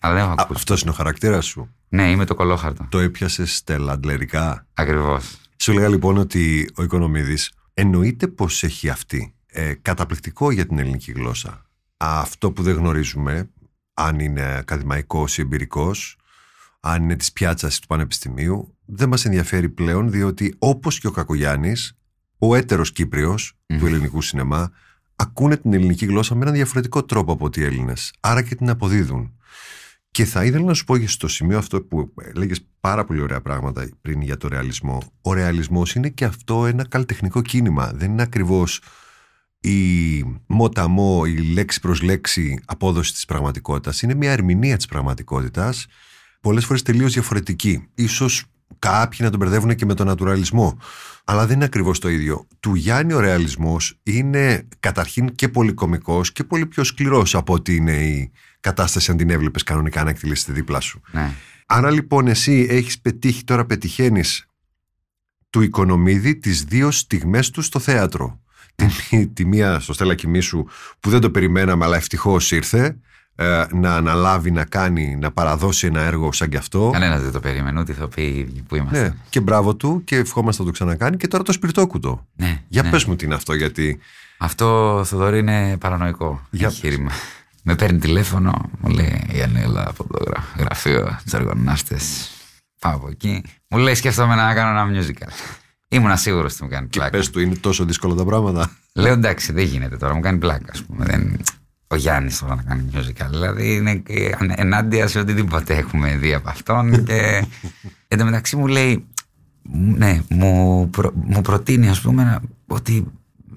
Αλλά δεν έχω Α, ακούσει. αυτός είναι ο χαρακτήρας σου. Ναι, είμαι το κολόχαρτο. Το έπιασες τελαντλερικά. Ακριβώς. Σου έλεγα λοιπόν ότι ο Οικονομίδης εννοείται πως έχει αυτή. Ε, καταπληκτικό για την ελληνική γλώσσα. Αυτό που δεν γνωρίζουμε, αν είναι ακαδημαϊκός ή εμπειρικός, αν είναι της πιάτσας του πανεπιστημίου, δεν μας ενδιαφέρει πλέον διότι όπως και ο Κακογιάννης, ο έτερος Κύπριος του ελληνικού σινεμά, ακούνε την ελληνική γλώσσα με έναν διαφορετικό τρόπο από ότι οι Έλληνες. Άρα και την αποδίδουν. Και θα ήθελα να σου πω και στο σημείο αυτό που λέγε πάρα πολύ ωραία πράγματα πριν για το ρεαλισμό. Ο ρεαλισμός είναι και αυτό ένα καλλιτεχνικό κίνημα. Δεν είναι ακριβώς η μοταμό, η λέξη προς λέξη απόδοση της πραγματικότητας. Είναι μια ερμηνεία της πραγματικότητας, πολλές φορές τελείως διαφορετική. Ίσως κάποιοι να τον μπερδεύουν και με τον νατουραλισμό. Αλλά δεν είναι ακριβώς το ίδιο. Του Γιάννη ο ρεαλισμός είναι καταρχήν και πολύ κωμικός και πολύ πιο σκληρός από ότι είναι η κατάσταση αν την έβλεπες κανονικά να εκτελήσετε δίπλα σου. Ναι. Άρα λοιπόν εσύ έχεις πετύχει, τώρα πετυχαίνεις του Οικονομίδη τις δύο στιγμές του στο θέατρο. Τη, τη μία στο Στέλλα Κοιμήσου που δεν το περιμέναμε αλλά ευτυχώς ήρθε ε, να αναλάβει, να κάνει, να παραδώσει ένα έργο σαν κι αυτό. Κανένα δεν το περίμενε, ούτε ηθοποιοί οι ίδιοι που είμαστε. Ναι, και μπράβο του και ευχόμαστε να το ξανακάνει και τώρα το σπιρτόκουτο. Ναι, Για ναι. πες μου τι είναι αυτό γιατί Αυτό, Θοδωρή, είναι παρανοϊκό Για εγχείρημα. Με παίρνει τηλέφωνο, μου λέει η Ανέλα από το γρα- γραφείο της Αργονάστε. Πάω από εκεί. Μου λέει σκέφτομαι να κάνω ένα musical. Ήμουνα σίγουρος ότι μου κάνει πλάκα. πες του είναι τόσο δύσκολα τα πράγματα. Λέω εντάξει, δεν γίνεται τώρα, μου κάνει πλάκα, ας πούμε. Δεν... Ο Γιάννης τώρα να κάνει musical. Δηλαδή είναι και ανε- ενάντια σε οτιδήποτε έχουμε δει από αυτόν. και εν τω μεταξύ μου λέει, ναι, μου, προ- μου προτείνει ας πούμε να- ότι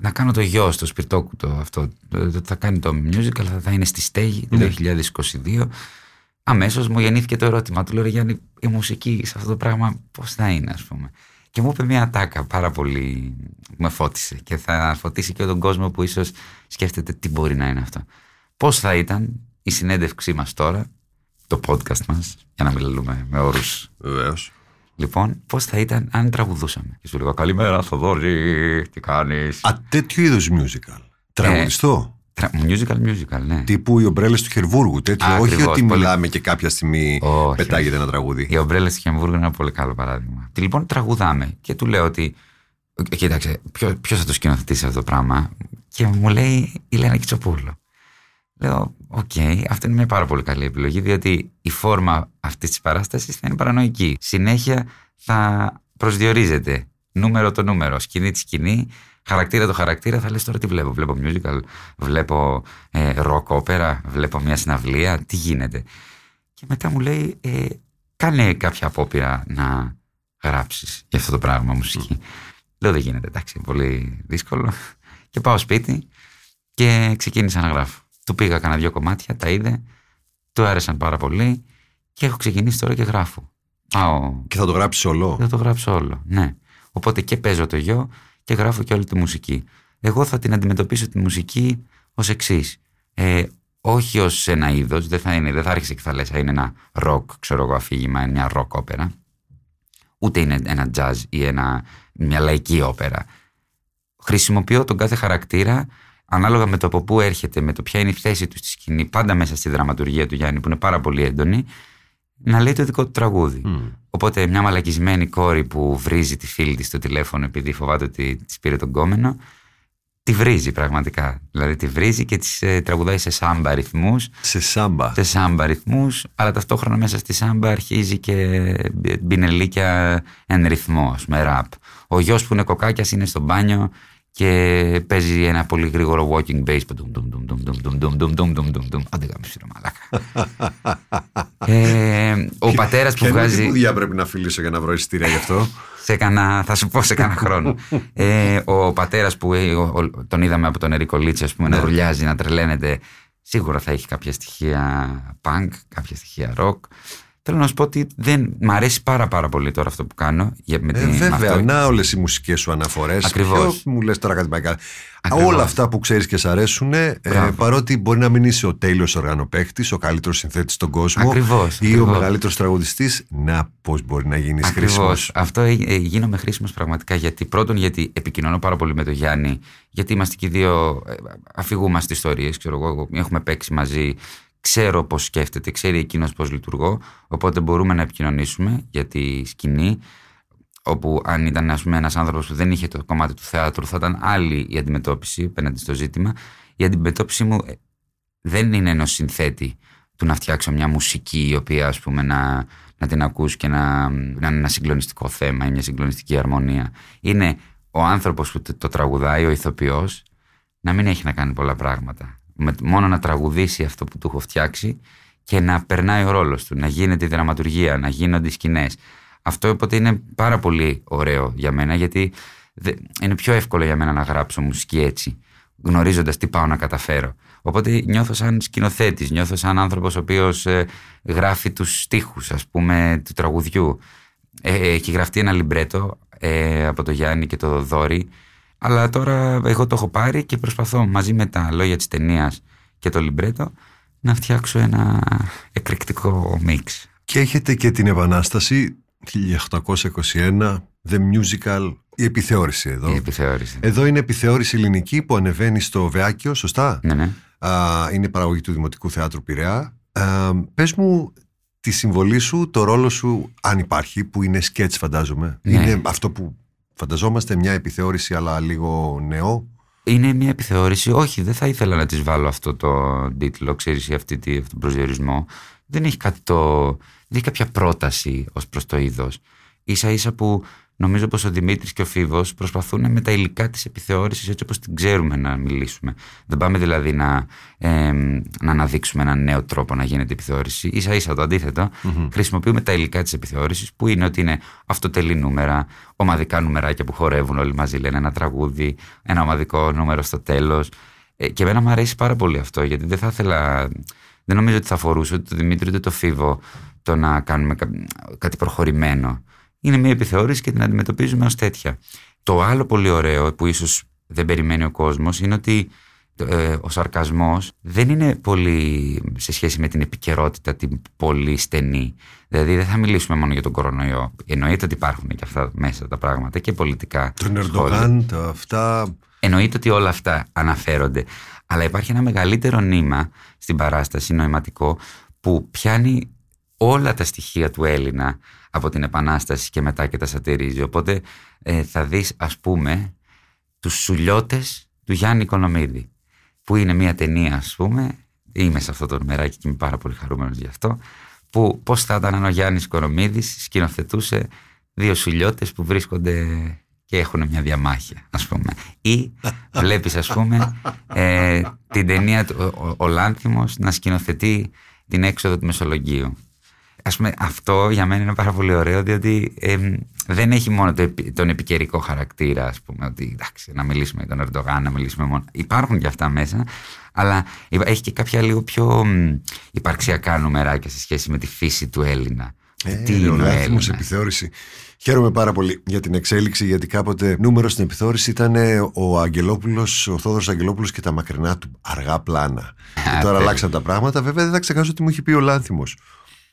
να κάνω το γιο στο σπιρτόκουτο αυτό. Το- το- Θα κάνει το musical, θα, θα είναι στη στέγη το 2022. Αμέσως μου γεννήθηκε το ερώτημα. Του λέω, «Ρε Γιάννη, η μουσική σε αυτό το πράγμα πώς θα είναι, ας πούμε; Και μου είπε μια τάκα πάρα πολύ. με φώτισε και θα φωτίσει και τον κόσμο που ίσως σκέφτεται τι μπορεί να είναι αυτό. Πώς θα ήταν η συνέντευξή μας τώρα, το podcast μας, για να μιλούμε με όρους. Βεβαίως. Λοιπόν, πώς θα ήταν αν τραγουδούσαμε; Και σου λέγα Καλημέρα, Θοδόρη, τι κάνεις; Α, τέτοιου είδους musical. Τραγουδιστό. Musical, musical, ναι. Τύπου οι ομπρέλες του Χερβούργου. Τέτοιο. Α, όχι ακριβώς, ότι πολύ. μιλάμε και κάποια στιγμή Όχι, πετάγεται ένα τραγούδι. Οι ομπρέλες του Χεμβούργου είναι ένα πολύ καλό παράδειγμα. Και λοιπόν τραγουδάμε και του λέω ότι. «Ε, Κοίταξε, ποιος θα το σκηνοθετήσει αυτό το πράγμα; Και μου λέει η Λένα Κιτσοπούλου. Λέω, οκ, αυτή είναι μια πάρα πολύ καλή επιλογή, διότι η φόρμα αυτής της παράστασης θα είναι παρανοϊκή. Συνέχεια θα προσδιορίζεται νούμερο το νούμερο, σκηνή τη σκηνή, χαρακτήρα το χαρακτήρα. Θα λες τώρα τι βλέπω. Βλέπω musical, βλέπω ε, rock opera, βλέπω μια συναυλία. Τι γίνεται. Και μετά μου λέει, ε, κάνε κάποια απόπειρα να γράψεις για αυτό το πράγμα μουσική. Λέω δεν γίνεται, εντάξει, είναι πολύ δύσκολο. Και πάω σπίτι και ξεκίνησα να γράφω. Του πήγα κάνα δύο κομμάτια, τα είδε, του άρεσαν πάρα πολύ και έχω ξεκινήσει τώρα και γράφω. Πάω, Και θα το γράψεις όλο; θα το γράψω όλο, ναι. Οπότε και παίζω το γιο και γράφω και όλη τη μουσική. Εγώ θα την αντιμετωπίσω τη μουσική ως εξής. Ε, όχι ως ένα είδος, δεν θα, είναι, δεν θα άρχισε και θα λες, «Α, είναι ένα rock, ξέρω εγώ, αφήγημα, είναι μια rock όπερα. Ούτε είναι ένα jazz ή ένα, μια λαϊκή όπερα. Χρησιμοποιώ τον κάθε χαρακτήρα ανάλογα με το από πού έρχεται, με το ποια είναι η θέση του στη σκηνή, πάντα μέσα στη δραματουργία του Γιάννη που είναι πάρα πολύ έντονη, να λέει το δικό του τραγούδι. Οπότε μια μαλακισμένη κόρη που βρίζει τη φίλη της στο τηλέφωνο επειδή φοβάται ότι της πήρε τον κόμενο, τη βρίζει πραγματικά. Δηλαδή τη βρίζει και της ε, τραγουδάει σε σάμπα ρυθμούς, Σε σάμπα. σε σάμπα ρυθμούς, αλλά ταυτόχρονα μέσα στη σάμπα αρχίζει και μπινελίκια εν ρυθμό, ας πούμε, ραπ. Ο γιος που είναι κοκάκιας είναι στο μπάνιο και παίζει ένα πολύ γρήγορο walking bass. Άντε γάμισε ρε μαλάκα. Ε, ο πατέρας που βγάζει... Τι πρέπει να φιλήσω για να βρω εισιτήρια γι' αυτό. Σε κανα, θα σου πω σε κανένα χρόνο. Ε, ο πατέρας που ε, τον είδαμε από τον Ερικό Λίτσι πούμε, να ναι. ρουλιάζει, να τρελαίνεται, σίγουρα θα έχει κάποια στοιχεία punk, κάποια στοιχεία rock. Θέλω να σου πω ότι δεν μ' αρέσει πάρα πάρα πολύ τώρα αυτό που κάνω. Για, με Ε, τη- με βέβαια, αυτό. να όλες οι μουσικές σου αναφορές. Ακριβώς. Μου λες τώρα κάτι πάει καλά. Ακριβώς. Όλα αυτά που ξέρεις και σ' αρέσουν, ε, Μπράβο. παρότι μπορεί να μην είσαι ο τέλειο οργανοπαίχτης, ο καλύτερος συνθέτης στον κόσμο Ακριβώς, ή ο ακριβώς. μεγαλύτερος τραγουδιστής, να πώς μπορεί να γίνεις χρήσιμος. Ακριβώ. Αυτό ε, ε, γίνομαι χρήσιμος πραγματικά γιατί πρώτον γιατί επικοινωνώ πάρα πολύ με τον Γιάννη, γιατί είμαστε και οι δύο, ε, αφηγούμαστε ιστορίες. Ξέρω εγώ, έχουμε παίξει μαζί, ξέρω πώς σκέφτεται, ξέρει εκείνος πώς λειτουργώ. Οπότε μπορούμε να επικοινωνήσουμε για τη σκηνή. Όπου αν ήταν ας πούμε, ένας άνθρωπος που δεν είχε το κομμάτι του θεάτρου θα ήταν άλλη η αντιμετώπιση απέναντι στο ζήτημα. Η αντιμετώπιση μου ε, δεν είναι ενός συνθέτη του να φτιάξω μια μουσική η οποία ας πούμε να, να την ακούς και να, να είναι ένα συγκλονιστικό θέμα ή μια συγκλονιστική αρμονία. Είναι ο άνθρωπος που το, το τραγουδάει, ο ηθοποιός, να μην έχει να κάνει πολλά πράγματα. Με, μόνο να τραγουδήσει αυτό που του έχω φτιάξει και να περνάει ο ρόλος του, να γίνεται η δραματουργία, να γίνονται οι σκηνές. Αυτό οπότε είναι πάρα πολύ ωραίο για μένα γιατί δε- είναι πιο εύκολο για μένα να γράψω μουσική έτσι γνωρίζοντας τι πάω να καταφέρω. Οπότε νιώθω σαν σκηνοθέτης, νιώθω σαν άνθρωπος ο οποίος ε, γράφει τους στίχους ας πούμε του τραγουδιού. Ε, έχει γραφτεί ένα λιμπρέτο ε, από το Γιάννη και το Δόρη αλλά τώρα εγώ το έχω πάρει και προσπαθώ μαζί με τα λόγια της ταινίας και το λιμπρέτο να φτιάξω ένα εκρηκτικό μίξ. Και έχετε και την Επανάσταση 1821, The Musical, η επιθεώρηση εδώ. Η επιθεώρηση. Εδώ είναι επιθεώρηση ελληνική που ανεβαίνει στο Βεάκιο, σωστά; Ναι, ναι. Α, είναι παραγωγή του Δημοτικού Θεάτρου Πειραιά. Α, πες μου τη συμβολή σου, το ρόλο σου, αν υπάρχει, που είναι σκέτς φαντάζομαι. Ναι. Είναι αυτό που φανταζόμαστε, μια επιθεώρηση αλλά λίγο νεό. Είναι μια επιθεώρηση. Όχι, δεν θα ήθελα να της βάλω αυτό το τίτλο, ξέρεις, ή αυτή, τη- αυτόν τον προσδιορισμό. Δεν έχει κάτι το. Δεν έχει κάποια πρόταση ως προς το είδος. σα ίσα που νομίζω πως ο Δημήτρης και ο Φίβος προσπαθούν με τα υλικά της επιθεώρησης έτσι όπως την ξέρουμε να μιλήσουμε. Δεν πάμε δηλαδή να, ε, να αναδείξουμε έναν νέο τρόπο να γίνεται η επιθεώρηση. σα ίσα το αντίθετο. Χρησιμοποιούμε τα υλικά της επιθεώρησης που είναι ότι είναι αυτοτελή νούμερα, ομαδικά νουμεράκια που χορεύουν όλοι μαζί, λένε ένα τραγούδι, ένα ομαδικό νούμερο στο τέλος. Ε, και εμένα μου αρέσει πάρα πολύ αυτό γιατί δεν θα ήθελα. Δεν νομίζω ότι θα αφορούσε ούτε το Δημήτρη ούτε το Φίβο το να κάνουμε κα- κάτι προχωρημένο. Είναι μια επιθεώρηση και την αντιμετωπίζουμε ως τέτοια. Το άλλο πολύ ωραίο που ίσως δεν περιμένει ο κόσμος είναι ότι ε, ο σαρκασμός δεν είναι πολύ σε σχέση με την επικαιρότητα την πολύ στενή. Δηλαδή δεν θα μιλήσουμε μόνο για τον κορονοϊό. Εννοείται ότι υπάρχουν και αυτά μέσα τα πράγματα και πολιτικά. Τον σχόλια. Ερντογάν, τα αυτά. Εννοείται ότι όλα αυτά αναφέρονται. Αλλά υπάρχει ένα μεγαλύτερο νήμα στην παράσταση νοηματικό που πιάνει όλα τα στοιχεία του Έλληνα από την Επανάσταση και μετά και τα σατυρίζει. Οπότε ε, θα δεις ας πούμε τους σουλιώτες του Γιάννη Οικονομίδη που είναι μια ταινία ας πούμε. Είμαι σε αυτό το νούμεράκι και είμαι πάρα πολύ χαρούμενος γι' αυτό. Που πώς θα ήταν αν ο Γιάννης Οικονομίδης σκηνοθετούσε δύο σουλιώτες που βρίσκονται και έχουν μια διαμάχη ας πούμε. Ή βλέπεις ας πούμε ε, την ταινία του ο, ο, ο Λάνθιμος να σκηνοθετεί την έξοδο του Μεσολογγίου Ας πούμε, αυτό για μένα είναι πάρα πολύ ωραίο, διότι εμ, δεν έχει μόνο το επι- τον επικαιρικό χαρακτήρα, ας πούμε, ότι εντάξει, να μιλήσουμε για τον Ερντογάν, να μιλήσουμε μόνο. Υπάρχουν και αυτά μέσα, αλλά υπά- έχει και κάποια λίγο πιο μ, υπαρξιακά νομεράκια σε σχέση με τη φύση του Έλληνα. Ε, Τι ο είναι ο Λάθιμος Έλληνας; επιθεώρηση. Χαίρομαι πάρα πολύ για την εξέλιξη, γιατί κάποτε νούμερο στην επιθεώρηση ήταν ε, ο Αγγελόπουλος, ο Θόδωρος Αγγελόπουλος και τα μακρινά του αργά πλάνα. και τώρα τέλεια. αλλάξαν τα πράγματα. Βέβαια, δεν θα ξεχάσω ότι μου είχε πει ο Λάνθιμος,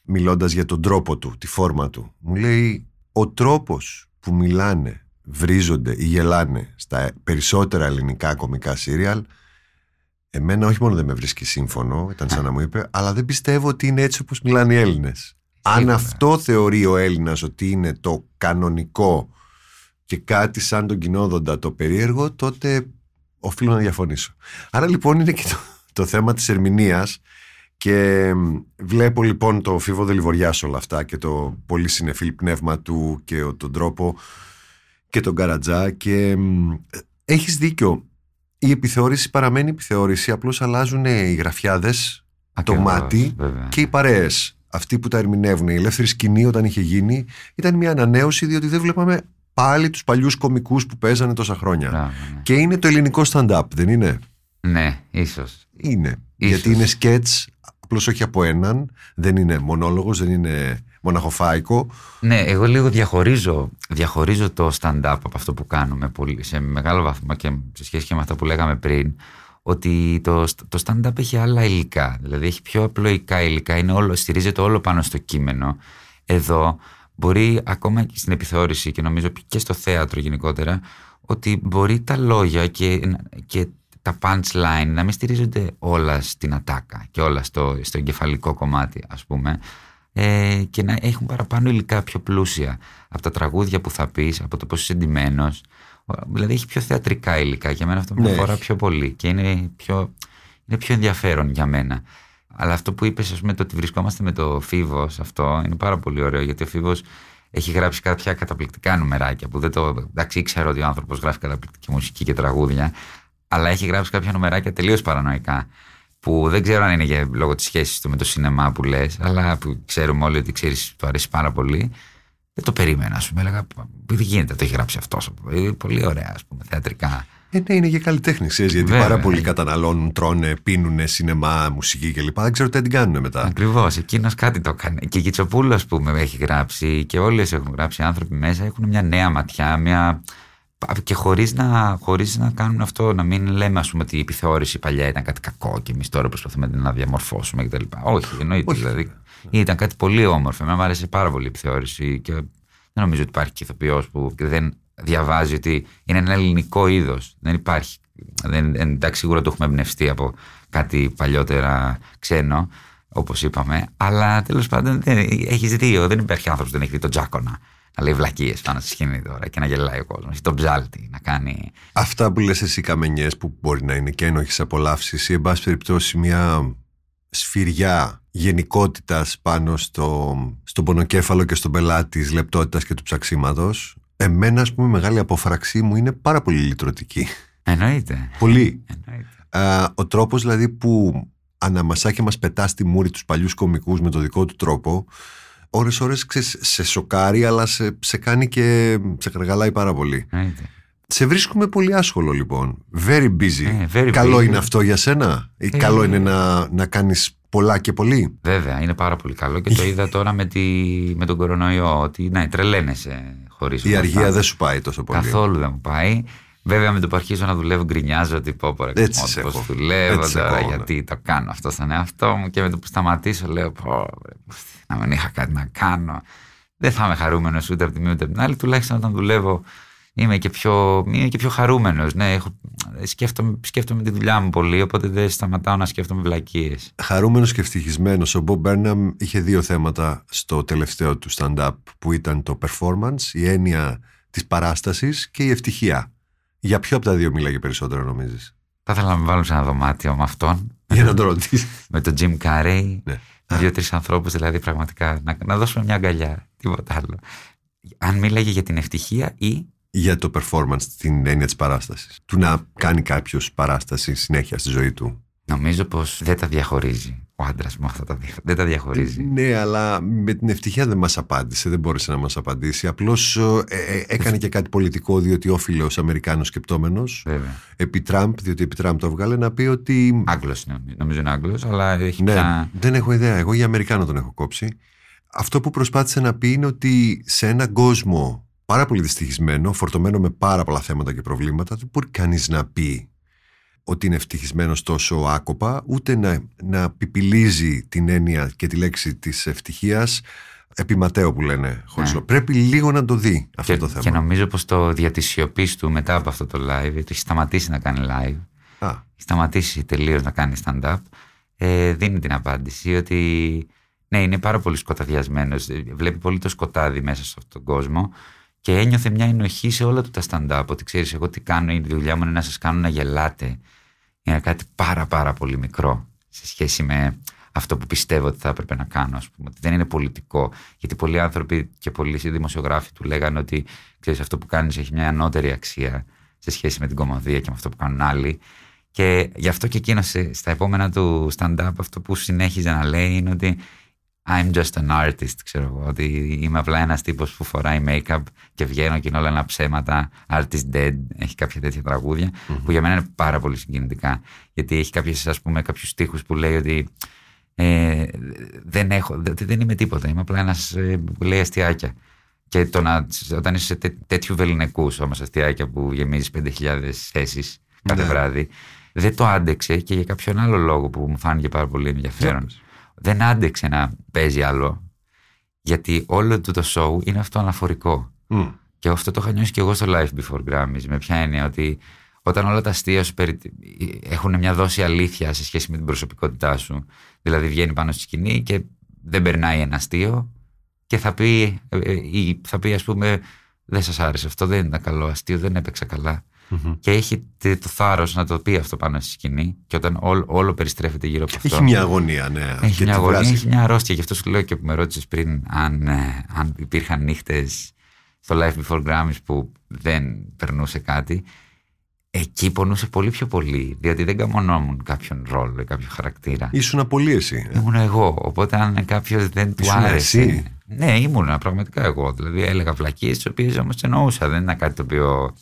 μιλώντας για τον τρόπο του, τη φόρμα του. Μου λέει, ο τρόπος που μιλάνε, βρίζονται ή γελάνε στα περισσότερα ελληνικά κομικά σύριαλ, εμένα όχι μόνο δεν με βρίσκει σύμφωνο, ήταν σαν να μου είπε, αλλά δεν πιστεύω ότι είναι έτσι όπως μιλάνε οι Έλληνες. Αν Σίγουρα. αυτό θεωρεί ο Έλληνας ότι είναι το κανονικό και κάτι σαν τον κοινόδοντα το περίεργο, τότε οφείλω να διαφωνήσω. Άρα λοιπόν είναι και το, το θέμα της ερμηνείας και μ, βλέπω λοιπόν το Φίβο Δελιβοριάς σε όλα αυτά και το πολύ συνεφίλ πνεύμα του και ο- τον τρόπο και τον Καρατζά και μ, έχεις δίκιο. Η επιθεώρηση παραμένει επιθεώρηση, απλώς αλλάζουν οι γραφιάδες, το Ακριβώς, μάτι βέβαια. και οι παρέες. Αυτοί που τα ερμηνεύουν. Η ελεύθερη σκηνή όταν είχε γίνει ήταν μια ανανέωση διότι δεν βλέπαμε πάλι τους παλιούς κομικούς που παίζανε τόσα χρόνια. Μπράβο, ναι. Και είναι το ελληνικό stand-up, δεν είναι; Ναι, ίσως. Είναι. Ίσως. Γιατί είναι σκέτς Απλώς όχι από έναν, δεν είναι μονόλογος, δεν είναι μοναχοφάικο. Ναι, εγώ λίγο διαχωρίζω, διαχωρίζω το stand-up από αυτό που κάνουμε πολύ, σε μεγάλο βαθμό και σε σχέση και με αυτά που λέγαμε πριν ότι το, το stand-up έχει άλλα υλικά, δηλαδή έχει πιο απλοϊκά υλικά, είναι όλο, στηρίζεται όλο πάνω στο κείμενο. Εδώ μπορεί ακόμα και στην επιθεώρηση και νομίζω και στο θέατρο γενικότερα ότι μπορεί τα λόγια και, και τα punchline να μην στηρίζονται όλα στην ατάκα και όλα στο, στο εγκεφαλικό κομμάτι ας πούμε ε, και να έχουν παραπάνω υλικά πιο πλούσια από τα τραγούδια που θα πεις, από το πώς είσαι εντυμένος δηλαδή έχει πιο θεατρικά υλικά για μένα αυτό με ναι. αφορά πιο πολύ και είναι πιο, είναι πιο ενδιαφέρον για μένα αλλά αυτό που είπες ας πούμε το ότι βρισκόμαστε με το Φίβος αυτό είναι πάρα πολύ ωραίο γιατί ο Φίβος έχει γράψει κάποια καταπληκτικά νομεράκια που δεν το. Εντάξει, ήξερα ότι ο άνθρωπος γράφει καταπληκτική μουσική και τραγούδια, αλλά έχει γράψει κάποια νομεράκια τελείως παρανοϊκά. Που δεν ξέρω αν είναι για, λόγω της σχέσης του με το σινεμά που λες, αλλά που ξέρουμε όλοι ότι ξέρεις, του αρέσει πάρα πολύ. Δεν το περίμενα, ας πούμε. Έλεγα, δεν γίνεται, το έχει γράψει αυτός. Πολύ ωραία, ας πούμε, θεατρικά. Ε, ναι, είναι για καλλιτέχνης, ξέρεις, γιατί Βέβαια. πάρα πολλοί καταναλώνουν, τρώνε, πίνουν σινεμά, μουσική κλπ. Δεν ξέρω τι την κάνουν μετά. Ακριβώς, εκείνος κάτι το κάνει. Και η Κιτσοπούλου, ας πούμε, έχει γράψει και όλες έχουν γράψει άνθρωποι μέσα, έχουν μια νέα ματιά, μια. Και χωρίς να, χωρίς να κάνουν αυτό, να μην λέμε ας πούμε, ότι η επιθεώρηση παλιά ήταν κάτι κακό και εμείς τώρα προσπαθούμε να διαμορφώσουμε κτλ. Όχι, εννοείται. Όχι. Δηλαδή, ήταν κάτι πολύ όμορφο. Εμένα μου άρεσε πάρα πολύ η επιθεώρηση και δεν νομίζω ότι υπάρχει και ηθοποιός που δεν διαβάζει ότι είναι ένα ελληνικό είδος. Δεν υπάρχει. Δεν, εντάξει, σίγουρα το έχουμε εμπνευστεί από κάτι παλιότερα ξένο, όπως είπαμε. Αλλά τέλος πάντων έχεις δει, δεν υπάρχει άνθρωπος που δεν έχει δει τον Τζάκονα να λέει βλακίες πάνω στη σκηνή τώρα και να γελάει ο κόσμος. Ή τον ψάλτη να κάνει. Αυτά που λες εσύ καμενιές που μπορεί να είναι και ένοχε απολαύσεις ή εν πάση περιπτώσει μια σφυριά γενικότητας πάνω στο, στον πονοκέφαλο και στον πελάτη της λεπτότητας και του ψαξίματος Εμένα, ας πούμε, η μεγάλη απόφραξή μου είναι πάρα πολύ λυτρωτική. Εννοείται. Πολύ. Εννοείται. ο τρόπος δηλαδή που αναμασά και μας πετά στη μούρη τους παλιούς κομικούς με το δικό του τρόπο, ώρες ώρες σε σοκάρει, αλλά σε, σε κάνει και σε καργαλάει πάρα πολύ. Εννοείται. Σε βρίσκουμε πολύ άσχολο λοιπόν. Very busy. Ε, very καλό είναι αυτό για σένα; Ή ε, καλό είναι να, να κάνεις πολλά και πολύ; Βέβαια, είναι πάρα πολύ καλό και το είδα τώρα με, τη, με τον κορονοϊό ότι ναι, τρελαίνεσαι χωρίς Η αργία δεν σου πάει τόσο πολύ. Καθόλου δεν μου πάει. Βέβαια με το που αρχίζω να δουλεύω γκρινιάζω ότι πω πω ρε πώς δουλεύω τώρα γιατί το κάνω αυτό στον εαυτό μου και με το που σταματήσω λέω πω να μην είχα κάτι να κάνω δεν θα είμαι χαρούμενος ούτε από τη μία ούτε από την άλλη τουλάχιστον όταν δουλεύω είμαι και πιο, είμαι και πιο χαρούμενος. Ναι, έχω, σκέφτομαι, σκέφτομαι τη δουλειά μου πολύ, οπότε δεν σταματάω να σκέφτομαι βλακίες. Χαρούμενος και ευτυχισμένος. Ο Μπομπ Μπέρναμ είχε δύο θέματα στο τελευταίο του stand-up που ήταν το performance, η έννοια της παράστασης και η ευτυχία. Για ποιο από τα δύο μίλαγε περισσότερο νομίζεις; Θα ήθελα να με βάλουν σε ένα δωμάτιο με αυτόν. Για να το ρωτήσεις. με τον Jim Carrey. Ναι. Δύο-τρεις ανθρώπους δηλαδή πραγματικά να, να δώσουμε μια αγκαλιά. Τίποτα άλλο. Αν μίλαγε για την ευτυχία ή για το performance, την έννοια της παράστασης. Του να κάνει κάποιος παράσταση συνέχεια στη ζωή του. Νομίζω πως δεν τα διαχωρίζει ο άντρας μου αυτά τα δύο. Δεν τα διαχωρίζει. Ναι, αλλά με την ευτυχία δεν μας απάντησε, δεν μπόρεσε να μας απαντήσει. Απλώς ε, ε, έκανε και κάτι πολιτικό, διότι όφιλε ως Αμερικάνος σκεπτόμενος. Επί Τραμπ, διότι επί Τραμπ το έβγαλε να πει ότι. Άγγλος νομίζω είναι Άγγλος, αλλά έχει ναι, πια... Δεν έχω ιδέα. Εγώ για Αμερικάνο τον έχω κόψει. Αυτό που προσπάθησε να πει είναι ότι σε έναν κόσμο πάρα πολύ δυστυχισμένο, φορτωμένο με πάρα πολλά θέματα και προβλήματα, δεν μπορεί κανείς να πει ότι είναι ευτυχισμένος τόσο άκοπα, ούτε να, να πιπιλίζει την έννοια και τη λέξη της ευτυχίας επί Ματέο που λένε χωρίς ναι. Πρέπει λίγο να το δει αυτό το θέμα. Και νομίζω πως το δια του μετά από αυτό το live, γιατί έχει σταματήσει να κάνει live, Α. έχει σταματήσει τελείως να κάνει stand-up, ε, δίνει την απάντηση ότι ναι, είναι πάρα πολύ σκοταδιασμένος. Βλέπει πολύ το σκοτάδι μέσα σε αυτόν τον κόσμο και ένιωθε μια ενοχή σε όλα του τα stand-up. Ότι ξέρεις, εγώ τι κάνω, η δουλειά μου είναι να σας κάνω να γελάτε. Είναι κάτι πάρα πάρα πολύ μικρό σε σχέση με αυτό που πιστεύω ότι θα έπρεπε να κάνω, ας πούμε. Ότι δεν είναι πολιτικό. Γιατί πολλοί άνθρωποι και πολλοί δημοσιογράφοι του λέγανε ότι ξέρεις, αυτό που κάνεις έχει μια ανώτερη αξία σε σχέση με την κομμωδία και με αυτό που κάνουν άλλοι. Και γι' αυτό και εκείνος στα επόμενα του stand-up αυτό που συνέχιζε να λέει είναι ότι I'm just an artist, ξέρω εγώ. Ότι είμαι απλά ένας τύπος που φοράει make-up και βγαίνω και είναι όλα ένα ψέματα. Artist dead, έχει κάποια τέτοια που για μένα είναι πάρα πολύ συγκινητικά. Γιατί έχει κάποιες, ας πούμε, κάποιους τείχου που λέει ότι Ε, δεν, έχω, δεν είμαι τίποτα. Είμαι απλά ένας ε, που λέει αστιάκια. Και το να, όταν είσαι σε τέ, τέτοιου βεληνικού όμω αστιάκια που γεμίζεις 5.000 θέσεις κάθε Ναι. βράδυ, δεν το άντεξε και για κάποιον άλλο λόγο που μου φάνηκε πάρα πολύ ενδιαφέρον. Δεν άντεξε να παίζει άλλο, γιατί όλο του το show είναι αυτό αναφορικό. Μμ. Και αυτό το είχα νιώσει και εγώ στο Life Before Grammys. Με ποια έννοια ότι όταν όλα τα αστεία σου περι... έχουν μια δόση αλήθεια σε σχέση με την προσωπικότητά σου, δηλαδή βγαίνει πάνω στη σκηνή και δεν περνάει ένα αστείο και θα πει, ε, ε, ή θα πει ας πούμε δεν σας άρεσε αυτό, δεν ήταν καλό αστείο, δεν έπαιξα καλά. Μμμ. Και έχει τε- το θάρρος να το πει αυτό πάνω στη σκηνή και όταν όλο, όλο περιστρέφεται γύρω από αυτό. Έχει μια αγωνία, ναι. Έχει και μια τη αγωνία, βγάζει. έχει μια αρρώστια. Γι' αυτός σου λέω και που με ρώτησες πριν αν, ε, αν υπήρχαν νύχτες στο Life Before Grammys που δεν περνούσε κάτι. Εκεί πονούσε πολύ πιο πολύ, διότι δεν καμονόμουν κάποιον ρόλο ή κάποιο χαρακτήρα. Ήσουν πολύ εσύ. ε. Ήμουν εγώ. Οπότε αν κάποιος δεν του Ήσουν άρεσε. εσύ; Ναι, ήμουν πραγματικά εγώ. Δηλαδή έλεγα βλακίες, τις οποίες όμως εννοούσα. Δεν ήταν κάτι το οποίο.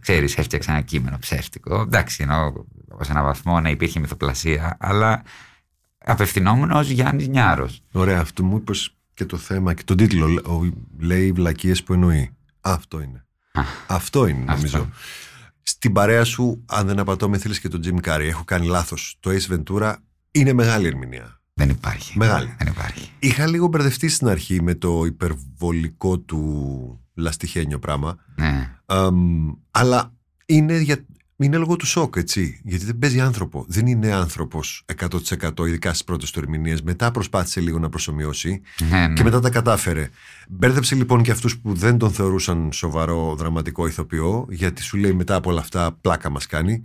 Ξέρεις, έφτιαξα ένα κείμενο ψεύτικο. Εντάξει, εννοώ σε έναν βαθμό να υπήρχε μυθοπλασία, αλλά απευθυνόμουν ως Γιάννης Νιάρος. Ωραία, αυτό μου είπες και το θέμα και τον τίτλο. λέ- ο- Λέει βλακίες που εννοεί. Αυτό είναι. Αυτό είναι, νομίζω. Αυτό. Στην παρέα σου, αν δεν απατώ, θέλεις και τον Jim Carrey. Έχω κάνει λάθος. Το Ace Ventura είναι μεγάλη ερμηνεία. Δεν υπάρχει. Μεγάλη. Δεν υπάρχει. Είχα λίγο μπερδευτεί στην αρχή με το υπερβολικό του λαστιχένιο πράγμα. Ναι. Αμ, αλλά είναι, για, είναι λόγω του σοκ, έτσι. Γιατί δεν παίζει άνθρωπο. Δεν είναι άνθρωπος 100% ειδικά στις πρώτες του ερμηνείες. Μετά προσπάθησε λίγο να προσωμιώσει Ναι, ναι. και μετά τα κατάφερε. Μπέρδεψε λοιπόν και αυτούς που δεν τον θεωρούσαν σοβαρό δραματικό ηθοποιό, γιατί σου λέει μετά από όλα αυτά πλάκα μας κάνει.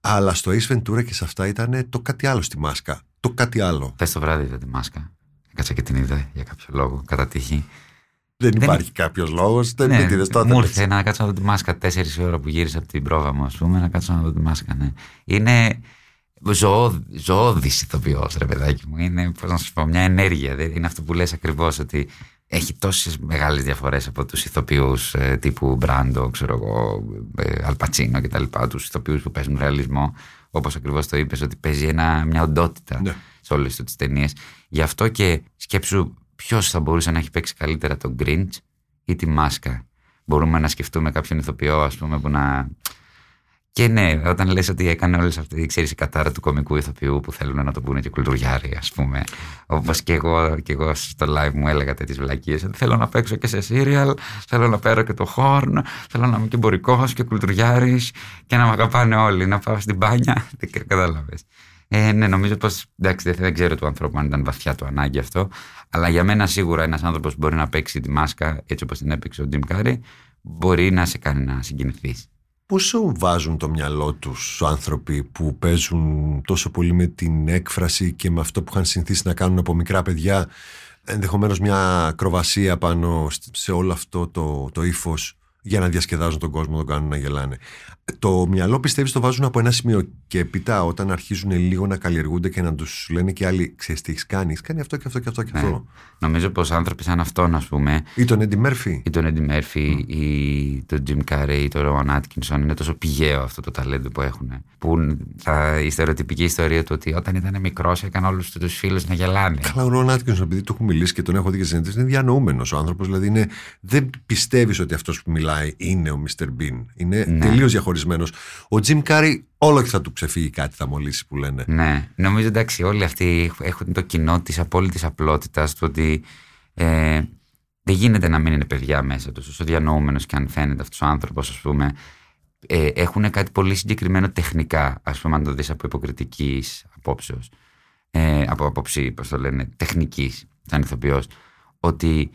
Αλλά στο Ace Ventura και σε αυτά ήταν το κάτι άλλο στη μάσκα. Το κάτι άλλο. Χθε το βράδυ είδα τη μάσκα. Κάτσα και την είδα για κάποιο λόγο, κατά τύχη. Δεν υπάρχει κάποιος λόγος. Δεν ναι, με τη δες τότε. μου ήρθε να κάτσω να δω τη μάσκα τέσσερις ώρα που γύρισα από την πρόβα μου, ας πούμε, να κάτσω να δω τη μάσκα. Ναι. Είναι ζωώδης ηθοποιός, ρε παιδάκι μου. Είναι, πώς να σου πω, μια ενέργεια. Δεν- Είναι αυτό που λες ακριβώς ότι έχει τόσες μεγάλες διαφορές από τους ηθοποιούς τύπου Μπράντο, ξέρω εγώ, ε, Αλπατσίνο κτλ. Τους ηθοποιούς που παίζουν ρεαλισμό. Όπως ακριβώς το είπες, ότι παίζει ένα, μια οντότητα Ναι. σε όλες τις ταινίες. Γι' αυτό και σκέψου ποιος θα μπορούσε να έχει παίξει καλύτερα τον Grinch ή τη Μάσκα. Μπορούμε να σκεφτούμε κάποιον ηθοποιό, ας πούμε, που να. Και ναι, όταν λες ότι έκανε όλες αυτές, ξέρεις, η κατάρα του κομικού ηθοποιού που θέλουν να το πούνε και κουλτουριάρι, ας πούμε. Όπως και εγώ, και εγώ στο live μου έλεγα τέτοιες βλακείες, ότι θέλω να παίξω και σε serial, θέλω να παίρνω και το Χορν, θέλω να είμαι και εμπορικός και κουλτουριάρης και να με αγαπάνε όλοι, να πάω στην μπάνια, δεν κα- κατάλαβες. Ε, ναι, νομίζω πως. Εντάξει, δεν, δεν ξέρω του ανθρώπου αν ήταν βαθιά του ανάγκη αυτό. Αλλά για μένα σίγουρα ένας άνθρωπος που μπορεί να παίξει τη μάσκα έτσι όπως την έπαιξε ο Τζιμ Κάρι, μπορεί να σε κάνει να συγκινηθείς. Πόσο βάζουν το μυαλό τους άνθρωποι που παίζουν τόσο πολύ με την έκφραση και με αυτό που είχαν συνηθίσει να κάνουν από μικρά παιδιά ενδεχομένως μια ακροβασία πάνω σ- σε όλο αυτό το, το ύφος για να διασκεδάζουν τον κόσμο, τον κάνουν να γελάνε. Το μυαλό πιστεύεις το βάζουν από ένα σημείο και έπειτα όταν αρχίζουν λίγο να καλλιεργούνται και να τους λένε και άλλοι ξέρεις τι έχεις κάνει, έχεις κάνει αυτό και αυτό και αυτό και Ναι. αυτό. Νομίζω πως άνθρωποι σαν αυτόν, ας πούμε, Ή τον Έντι Μέρφυ. ή τον Eddie Murphy ή τον Jim Carrey ή τον Rowan Atkinson είναι τόσο πηγαίο αυτό το ταλέντο που έχουν. Που θα, η στερεοτυπική ιστορία του ότι όταν ήταν μικρός έκανε όλους τους φίλους να γελάνε. Καλά, ο Ρόαν Άτκινσον, επειδή του έχω μιλήσει και τον έχω δει και συνέντευξη, είναι διανοούμενος ο άνθρωπος. Δηλαδή, είναι, δεν πιστεύεις ότι αυτός που μιλάει είναι ο Mr. Bean. Είναι Ναι. τελείως διαχωρισμένο. Ο Τζιμ Κάρι, όλο και θα του ξεφύγει κάτι, θ' αμολήσει που λένε. Ναι, νομίζω εντάξει, όλοι αυτοί έχουν το κοινό της απόλυτης απλότητας του ότι ε, δεν γίνεται να μην είναι παιδιά μέσα τους. Όσο διανοούμενος και αν φαίνεται αυτός ο άνθρωπος, ας πούμε, ε, έχουν κάτι πολύ συγκεκριμένο τεχνικά, ας πούμε, αν το δεις από υποκριτικής απόψεως. Ε, από άποψη, πώς το λένε, τεχνικής, σαν ηθοποιός, ότι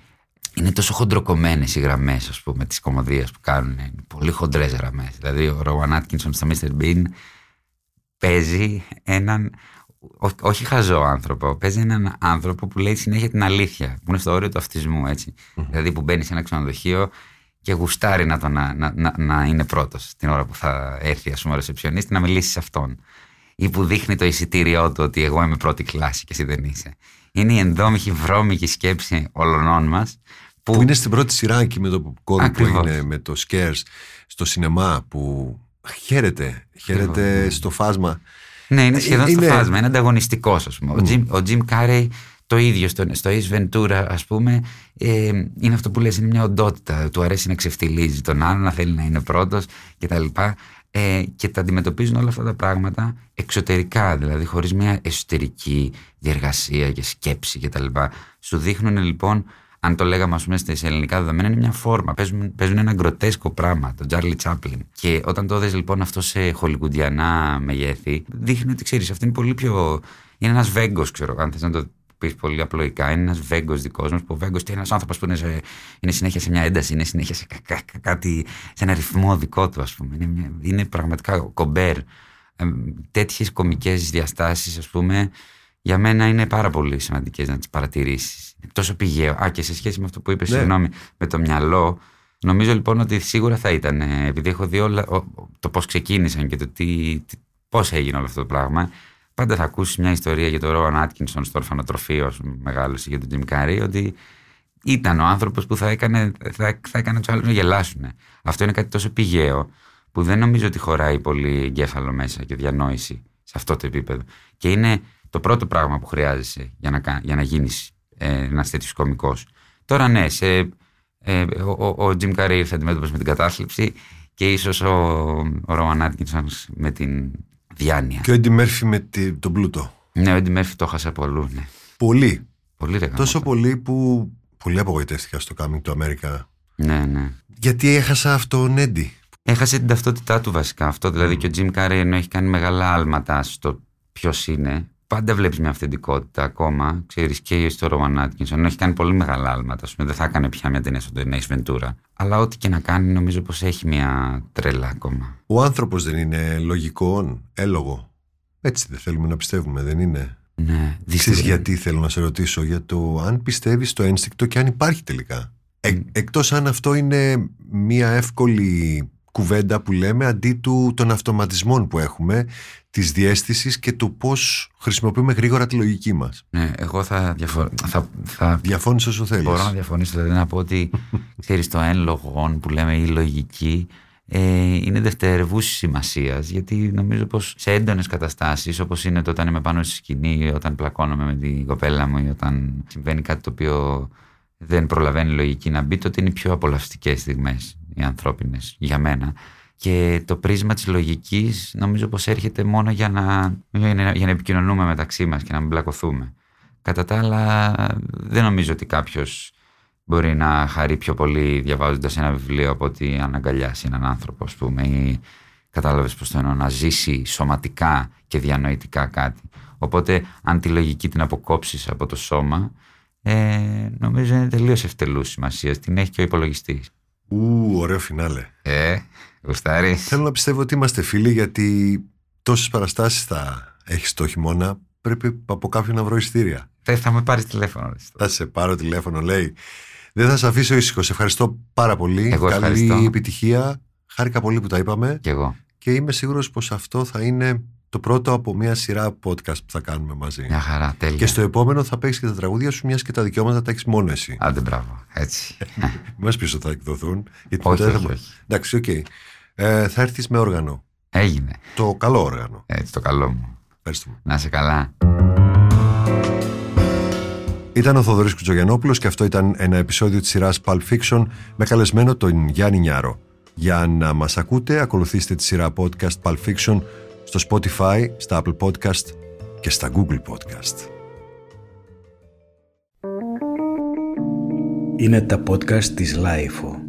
είναι τόσο χοντροκομμένες οι γραμμές, ας πούμε, της κομμωδίας που κάνουν. Είναι πολύ χοντρές γραμμές. Δηλαδή, ο Ρόαν Άτκινσον στο Mr. Bean παίζει έναν. ό- όχι χαζό άνθρωπο, παίζει έναν άνθρωπο που λέει συνέχεια την αλήθεια, που είναι στο όριο του αυτισμού, έτσι. Δηλαδή που μπαίνει σε ένα ξενοδοχείο και γουστάρει να, το, να, να, να, να είναι πρώτος την ώρα που θα έρθει, ας πούμε, ο ρεσεψιονίστης να μιλήσει σε αυτόν. Ή που δείχνει το εισιτήριό του ότι εγώ είμαι πρώτη κλάση και εσύ δεν είσαι. Είναι η ενδόμηχη βρώμικη σκέψη όλων μας. Που, Που είναι στην πρώτη σειρά εκεί με το popcorn που Ακριβώς. έγινε με το Scares στο σινεμά που χαίρεται, χαίρεται Ακριβώς, ναι. στο φάσμα. Ναι, είναι σχεδόν είναι- στο φάσμα. Είναι ανταγωνιστικός, ας πούμε. Ο Μμ. Jim, ο Jim Carrey το ίδιο στο, στο Ace Ventura, ας πούμε, ε, είναι αυτό που λες, είναι μια οντότητα. Του αρέσει να ξεφτιλίζει τον άλλον, να θέλει να είναι πρώτος κτλ. Ε, και τα αντιμετωπίζουν όλα αυτά τα πράγματα εξωτερικά, δηλαδή χωρίς μια εσωτερική διεργασία και σκέψη κτλ. Σου δείχνουν λοιπόν, αν το λέγαμε ας πούμε σε ελληνικά δεδομένα, είναι μια φόρμα. Παίζουν, παίζουν ένα γκροτέσκο πράγμα, τον Τζάρλι Τσάπλιν. Και όταν το δες λοιπόν αυτό σε χολικουντιανά μεγέθη, δείχνει ότι ξέρεις, αυτό είναι πολύ πιο. Είναι ένας βέγκος, ξέρω, αν θες να το πεις πολύ απλοϊκά. Είναι ένας βέγκος δικός μας. Που ο βέγκος είναι ένας άνθρωπος που είναι, σε- είναι συνέχεια σε μια ένταση, είναι συνέχεια σε κα- κα- κα- κάτι, σε ένα ρυθμό δικό του, ας πούμε. Είναι, μια- είναι πραγματικά κομπέρ. Ε, Τέτοιες κομικές διαστάσεις, ας πούμε, για μένα είναι πάρα πολύ σημαντικές να τις παρατηρήσεις. Τόσο πηγαίο. Α, και σε σχέση με αυτό που είπες, Ναι. συγγνώμη, με το μυαλό. Νομίζω λοιπόν ότι σίγουρα θα ήταν, ε, επειδή έχω δει όλα, ο- το πώς ξεκίνησαν και το τι, τι, πώς έγινε όλο αυτό το πράγμα. Πάντα θα ακούσεις μια ιστορία για τον Ρόαν Άτκινσον στο ορφανοτροφείο, ας πούμε, μεγάλωσε για τον Τζιμ Κάρι, ότι ήταν ο άνθρωπος που θα έκανε, θα, θα έκανε τους άλλους να γελάσουν. Αυτό είναι κάτι τόσο πηγαίο που δεν νομίζω ότι χωράει πολύ εγκέφαλο μέσα και διανόηση σε αυτό το επίπεδο. Και είναι το πρώτο πράγμα που χρειάζεσαι για να, κα- για να γίνεις ε, ένας τέτοιος κωμικός. Τώρα ναι, σε, ε, ο, ο, ο Τζιμ Κάρι ήρθε αντιμέτωπος με την κατάθλιψη και ίσως ο, ο Ρόαν Άτκινσον με την διάνοια. Και ο Έντι Μέρφυ με τη- τον πλούτο. Ναι, ο Έντι Μέρφυ το 'χασα από αλλού. Ναι. Πολύ. Πολύ ρε Τόσο γαμώτο. πολύ που πολύ απογοητεύτηκα στο Coming to America. Ναι, ναι. Γιατί έχασα αυτόν Έντι. Έχασε την ταυτότητά του βασικά αυτό. Δηλαδή και ο Jim Carrey ενώ έχει κάνει μεγάλα άλματα στο ποιος είναι, πάντα βλέπεις μια αυθεντικότητα ακόμα. Ξέρεις και στο Rowan Atkinson, ενώ έχει κάνει πολύ μεγάλα άλματα. Ας πούμε, δεν θα έκανε πια μια ταινία στον Ace Ventura. Αλλά ό,τι και να κάνει, νομίζω πως έχει μια τρέλα ακόμα. Ο άνθρωπος δεν είναι λογικό, έλογο. Έτσι δεν θέλουμε να πιστεύουμε, δεν είναι; Ναι, Ξέρεις δυστυχώς. γιατί θέλω να σε ρωτήσω, για το αν πιστεύεις στο ένστικτο και αν υπάρχει τελικά. Ε, Μμ. εκτός αν αυτό είναι μια εύκολη κουβέντα που λέμε αντί του, των αυτοματισμών που έχουμε, της διέστησης και του πώς χρησιμοποιούμε γρήγορα τη λογική μας. Ναι, εγώ θα, διαφο... θα, θα Διαφώνεις όσο θέλεις. Μπορώ να διαφωνήσω, δηλαδή να πω ότι ξέρεις το εν λογών που λέμε η λογική ε, είναι δευτερευούση σημασίας, γιατί νομίζω πως σε έντονες καταστάσεις όπως είναι το όταν είμαι πάνω στη σκηνή ή όταν πλακώνομαι με την κοπέλα μου ή όταν συμβαίνει κάτι το οποίο δεν προλαβαίνει η λογική να μπει τότε είναι οι πιο απολαυστικές στιγμές οι ανθρώπινες για μένα και το πρίσμα της λογικής νομίζω πως έρχεται μόνο για να, για να, για να επικοινωνούμε μεταξύ μας και να μην μπλακωθούμε. Κατά τα άλλα δεν νομίζω ότι κάποιος μπορεί να χαρεί πιο πολύ διαβάζοντας ένα βιβλίο από ότι αν αγκαλιάσει έναν άνθρωπο, ας πούμε, ή κατάλαβες πώς το εννοώ, να ζήσει σωματικά και διανοητικά κάτι. Οπότε, αν τη λογική την αποκόψεις από το σώμα, ε, νομίζω είναι τελείως ευτελούς σημασίας. Την έχει και ο υπολογιστής. Ου, ωραίο φινάλε. Ε, γουστάρει. Θέλω να πιστεύω ότι είμαστε φίλοι γιατί τόσες παραστάσεις θα έχεις το χειμώνα πρέπει από κάποιον να βρω ειστήρια. Θα, θα με πάρεις τηλέφωνο. ρε. Θα σε πάρω τηλέφωνο, λέει. Δεν θα σε αφήσω ήσυχος. Σε ευχαριστώ πάρα πολύ. Εγώ Καλή ευχαριστώ. επιτυχία. Χάρηκα πολύ που τα είπαμε Κι εγώ. και είμαι σίγουρος πως αυτό θα είναι το πρώτο από μια σειρά podcast που θα κάνουμε μαζί. Μια χαρά, τέλεια. Και στο επόμενο θα παίξεις και τα τραγούδια σου, μιας και τα δικαιώματα τα έχεις μόνο εσύ. Άντε, μπράβο. Έτσι. Μην μας πει ότι θα εκδοθούν. Γιατί όχι, μετά όχι, θα... όχι. Εντάξει, οκ. Ε, θα έρθεις με όργανο. Έγινε. Το καλό όργανο. Έτσι, το καλό μου. Ευχαριστούμε. Να είσαι καλά. Ήταν ο Θοδωρής Κουτσογιαννόπουλος και αυτό ήταν ένα επεισόδιο της σειράς Pulp Fiction με καλεσμένο τον Γιάννη Νιάρρο. Για να μας ακούτε, ακολουθήστε τη σειρά podcast Pulp Fiction στο Spotify, στα Apple Podcasts και στα Google Podcasts. Είναι τα podcast της Lifeo.